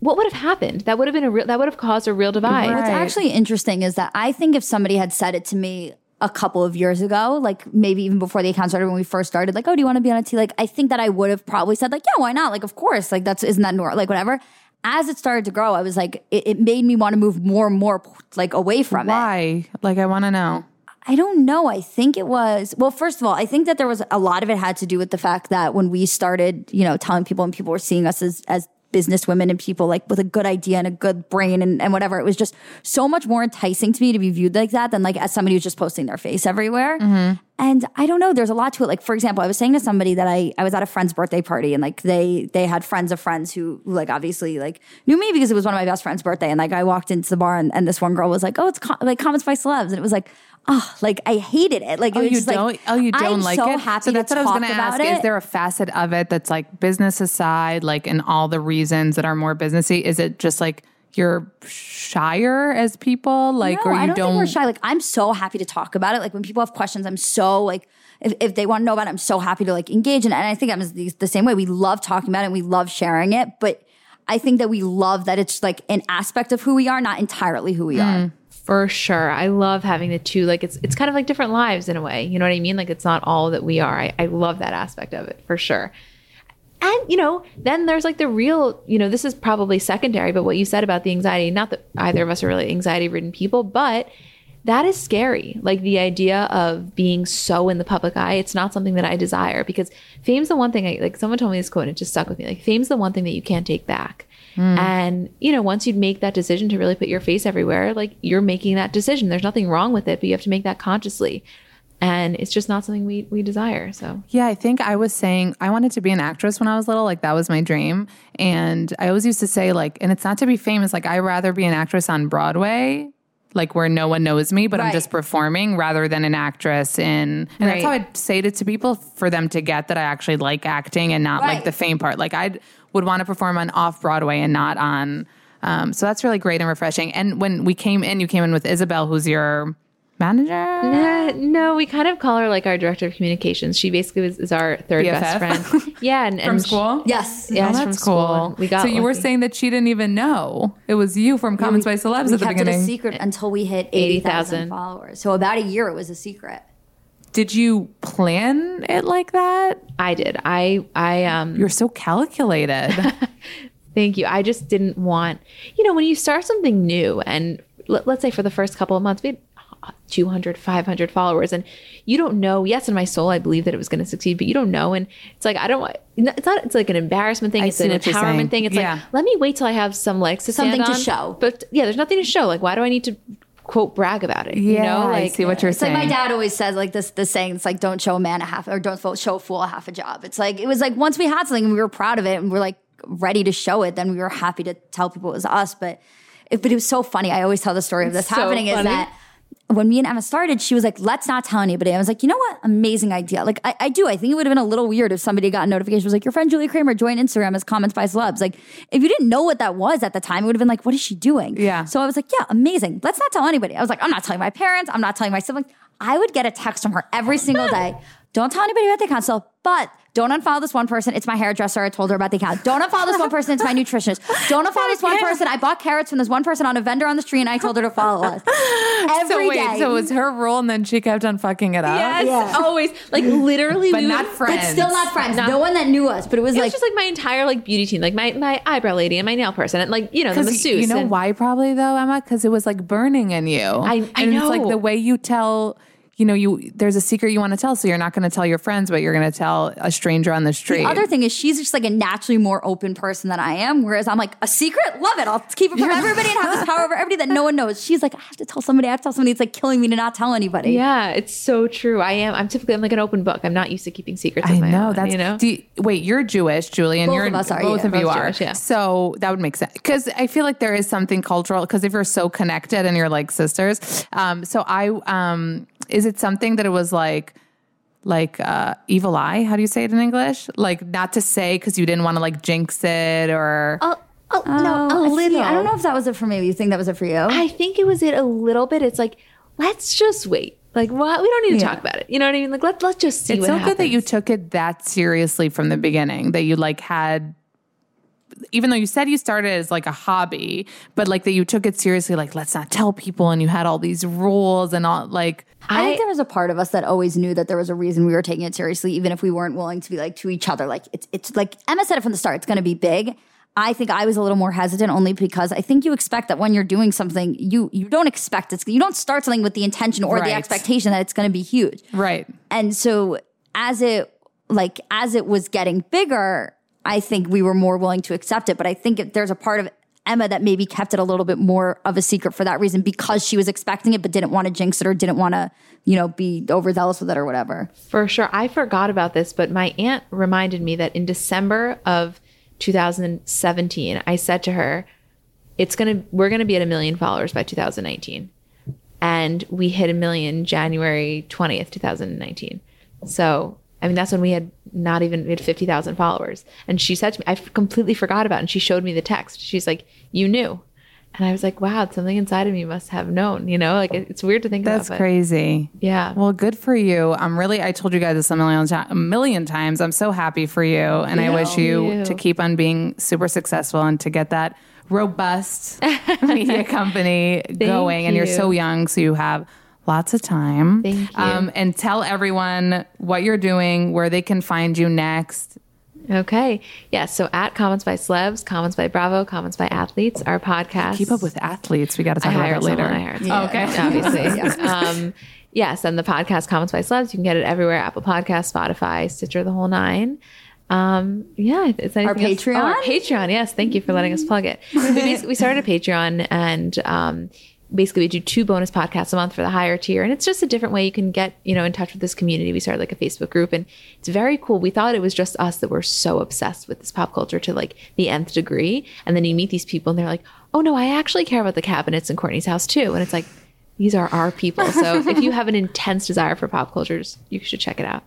What would have happened? That would have been a real, that would have caused a real divide. What's actually interesting is that I think if somebody had said it to me a couple of years ago, like maybe even before the account started when we first started, like, oh, do you want to be on a T? Like, I think that I would have probably said, like, yeah, why not? Like, of course, like that's isn't that normal? Like, whatever. As it started to grow, I was like, it, it made me want to move more and more like away from it. Why? Like I want to know. I don't know. I think it was, well, first of all, I think that there was a lot of it had to do with the fact that when we started, you know, telling people and people were seeing us as, as business women and people like with a good idea and a good brain and, and whatever, it was just so much more enticing to me to be viewed like that than like as somebody who's just posting their face everywhere. Mm-hmm. And I don't know, there's a lot to it. Like, for example, I was saying to somebody that I, I was at a friend's birthday party and like they, they had friends of friends who, like obviously like knew me because it was one of my best friend's birthday. And like I walked into the bar and, and this one girl was like, oh, it's com- like comments by celebs. And it was like, oh, like I hated it. Like, it Oh, you don't. like, oh, you don't I'm like so it. happy so that's to what I was going to ask. it. Is there a facet of it that's like business aside, like in all the reasons that are more businessy? Is it just like you're shyer as people, like, no, or you I don't, don't? think we're shy. Like I'm so happy to talk about it. Like when people have questions, I'm so like if, if they want to know about it, I'm so happy to like engage in it. And I think I'm the, the same way. We love talking about it and we love sharing it, but I think that we love that it's like an aspect of who we are, not entirely who we mm, are. For sure. I love having the two. Like it's it's kind of like different lives in a way. You know what I mean? Like it's not all that we are. I, I love that aspect of it for sure. And you know, then there's like the real, you know, this is probably secondary, but what you said about the anxiety, not that either of us are really anxiety ridden people, but that is scary. Like the idea of being so in the public eye, it's not something that I desire because fame's the one thing I like someone told me this quote and it just stuck with me. Like fame's the one thing that you can't take back. Hmm. And, you know, once you make that decision to really put your face everywhere, like you're making that decision. There's nothing wrong with it, but you have to make that consciously. And it's just not something we, we desire. So Yeah, I think I was saying I wanted to be an actress when I was little. Like that was my dream. And I always used to say, like, and it's not to be famous, like, I'd rather be an actress on Broadway, like where no one knows me, but I'm just performing rather than an actress in. And that's how I'd say it to people for them to get that I actually like acting and not like the fame part. Like I would want to perform on off Broadway and not on. Um, so that's really great and refreshing. And when we came in, you came in with Isabel, who's your manager. Uh, no, we kind of call her like our director of communications. She basically was, is our third best friend. Yeah, and, From and she- school? Yes. yeah, Oh, it's from school. We got so you were lucky. saying that she didn't even know it was you from Comments by Celebs we at the kept beginning. it a secret until we hit 80,000 80,000. followers. So about a year it was a secret. Did you plan it like that? I did. I I um You're so calculated. Thank you. I just didn't want, you know, when you start something new and let, let's say for the first couple of months, we had 200, 500 followers and you don't know, yes, in my soul, I believe that it was going to succeed, but you don't know. And it's like, I don't want, it's not, it's like an embarrassment thing. I it's an saying. empowerment thing. It's Yeah. like, let me wait till I have some legs to Something to show. But yeah, there's nothing to show. Like, why do I need to quote brag about it? you yeah, know, I like, see what you're It's like saying. my dad always says, like this, this saying, it's like, don't show a man a half, or don't show a fool a half a job. It's like, it was like, once we had something and we were proud of it and we are like ready to show it, then we were happy to tell people it was us. But, it, but it was so funny. I always tell the story of this So happening is that when me and Emma started, she was like, let's not tell anybody. I was like, you know what? Amazing idea. Like, I, I do. I think it would have been a little weird if somebody got a notification, was like, your friend Julie Kramer joined Instagram as comments by celebs. Like, if you didn't know what that was at the time, it would have been like, what is she doing? Yeah. So I was like, yeah, amazing. Let's not tell anybody. I was like, I'm not telling my parents. I'm not telling my siblings. I would get a text from her every single day. Don't tell anybody about the council, but don't unfollow this one person. It's my hairdresser. I told her about the account. Don't unfollow this one person. It's my nutritionist. Don't unfollow this one person. I bought carrots from this one person on a vendor on the street and I told her to follow us. Every so wait, day. so it was her rule, and then she kept on fucking it up. yes, Yeah. always. Like, literally, but we not would- friends. but still not friends. no one that knew us, but it was It like was just like my entire like beauty team, like my my eyebrow lady and my nail person, and like you know the masseuse. you know and- why probably though, Emma? Because it was like burning in you. I- I and it's like the way you tell. You know, you there's a secret you want to tell, so you're not going to tell your friends, but you're going to tell a stranger on the street. The other thing is she's just like a naturally more open person than I am. Whereas I'm like a secret, love it. I'll keep it from everybody and have this power over everybody that no one knows. She's like, I have to tell somebody. I have to tell somebody. It's like killing me to not tell anybody. Yeah, it's so true. I am. I'm typically I'm like an open book. I'm not used to keeping secrets. I of my know own, that's you know. do you- wait, you're Jewish, Julian. Both you're of us are, both yeah. of you Both are. Jewish, yeah. So that would make sense because I feel like there is something cultural because if you're so connected and you're like sisters. Um, so I um, is it something that it was like like uh, evil eye? How do you say it in English? Like not to say because you didn't want to like jinx it or. oh, oh, no, Oh, a I see. little. I don't know if that was it for me. You think that was it for you? I think it was it a little bit. It's like let's just wait. Like what? We don't need to Yeah. talk about it. You know what I mean? Like let's let's just see. it's what so good that you took it that seriously from the beginning that you like had even though you said you started as like a hobby but like that you took it seriously like let's not tell people and you had all these rules and all like I, think there was a part of us that always knew that there was a reason we were taking it seriously, even if we weren't willing to be like to each other. Like it's it's like Emma said it from the start. It's going to be big. I think I was a little more hesitant only because I think you expect that when you're doing something, you you don't expect it's you don't start something with the intention or Right. the expectation that it's going to be huge. right And so as it like as it was getting bigger, I think we were more willing to accept it. But I think it, there's a part of Emma that maybe kept it a little bit more of a secret for that reason because she was expecting it but didn't want to jinx it or didn't want to, you know, be overzealous with it or whatever. For sure. I forgot about this, but my aunt reminded me that in December of 2017, I said to her, it's going to, we're going to be at a million followers by 2019. And we hit a million January 20th, 2019. So, I mean, that's when we had not even, we had 50,000 followers. And she said to me, I completely forgot about it. And she showed me the text. She's like, you knew. And I was like, wow, something inside of me must have known, you know, like it- it's weird to think That's about. crazy. Yeah. Well, good for you. I'm really, I told you guys this a million, a million times. I'm so happy for you. And I wish you you. to keep on being super successful and to get that robust media company going. And you're so young, so you have lots of time. Thank you. Um, and tell everyone what you're doing, where they can find you next. Okay. Yeah. So at Comments by Celebs, Comments by Bravo, Comments by Athletes, our podcast. Keep up with athletes. We got to I talk about hired that later. someone. I hired Yeah. someone, Obviously. um, yes. And the podcast Comments by Celebs, you can get it everywhere Apple Podcasts, Spotify, Stitcher, the whole nine. Um, yeah. It's anything else- Patreon? Oh, our Patreon. Yes. Thank you for letting us plug it. we, we started a Patreon and, um, basically we do two bonus podcasts a month for the higher tier. And it's just a different way you can get you know in touch with this community. We started like a facebook group and it's very cool. We thought it was just us that were so obsessed with this pop culture to like the nth degree. And then you meet these people and they're like oh no i actually care about the cabinets in Kourtney's house too. And it's like these are our people. So if you have an intense desire for pop cultures you should check it out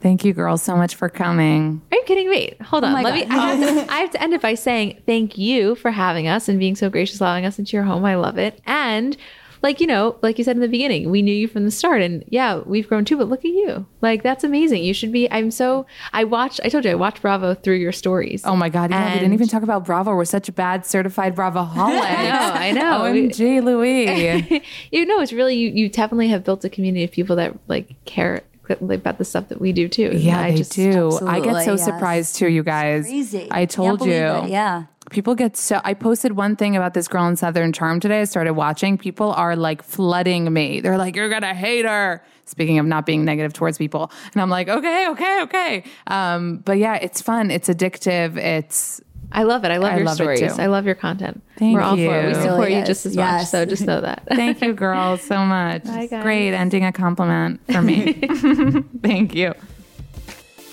Thank you, girls, so much for coming. are you kidding? me? hold oh on. my Let me. I have, to, I have to end it by saying thank you for having us and being so gracious, allowing us into your home. I love it. And like you know, like you said in the beginning, we knew you from the start, and yeah, we've grown too. But look at you. Like that's amazing. You should be. I'm so. I watched. I told you I watched Bravo through your stories. Oh my God. Yeah, we didn't even talk about Bravo. We're such a bad certified Bravo holic. I know. I know. OMG, Louis. you know, it's really you. You definitely have built a community of people that like care like, about the stuff that we do too. Yeah, I they just, do. I get so yes. surprised too, you guys. Crazy. I told Can't you. it. Yeah. People get so. I posted one thing about this girl in Southern Charm today. I started watching. People are like flooding me. They're like, "You're gonna hate her." Speaking of not being negative towards people, and I'm like, "Okay, okay, okay." Um, but yeah, it's fun. It's addictive. It's I love it. I love I your love stories. I love your content. Thank We're all for it. We support Really you is. just as much. So just know that. thank you, girls, so much. Bye, great ending a compliment for me. thank you.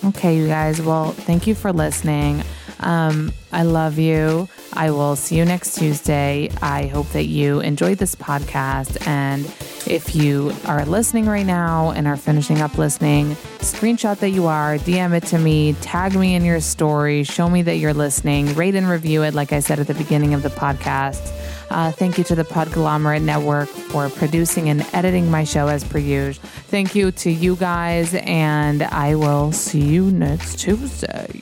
Okay, you guys. Well, thank you for listening. Um, I love you. I will see you next Tuesday. I hope that you enjoyed this podcast. And if you are listening right now and are finishing up listening, screenshot that you are, DM it to me, tag me in your story, show me that you're listening, rate and review it, like I said at the beginning of the podcast. Uh, thank you to the Podglomerate Network for producing and editing my show as per usual. Thank you to you guys, and I will see you next Tuesday.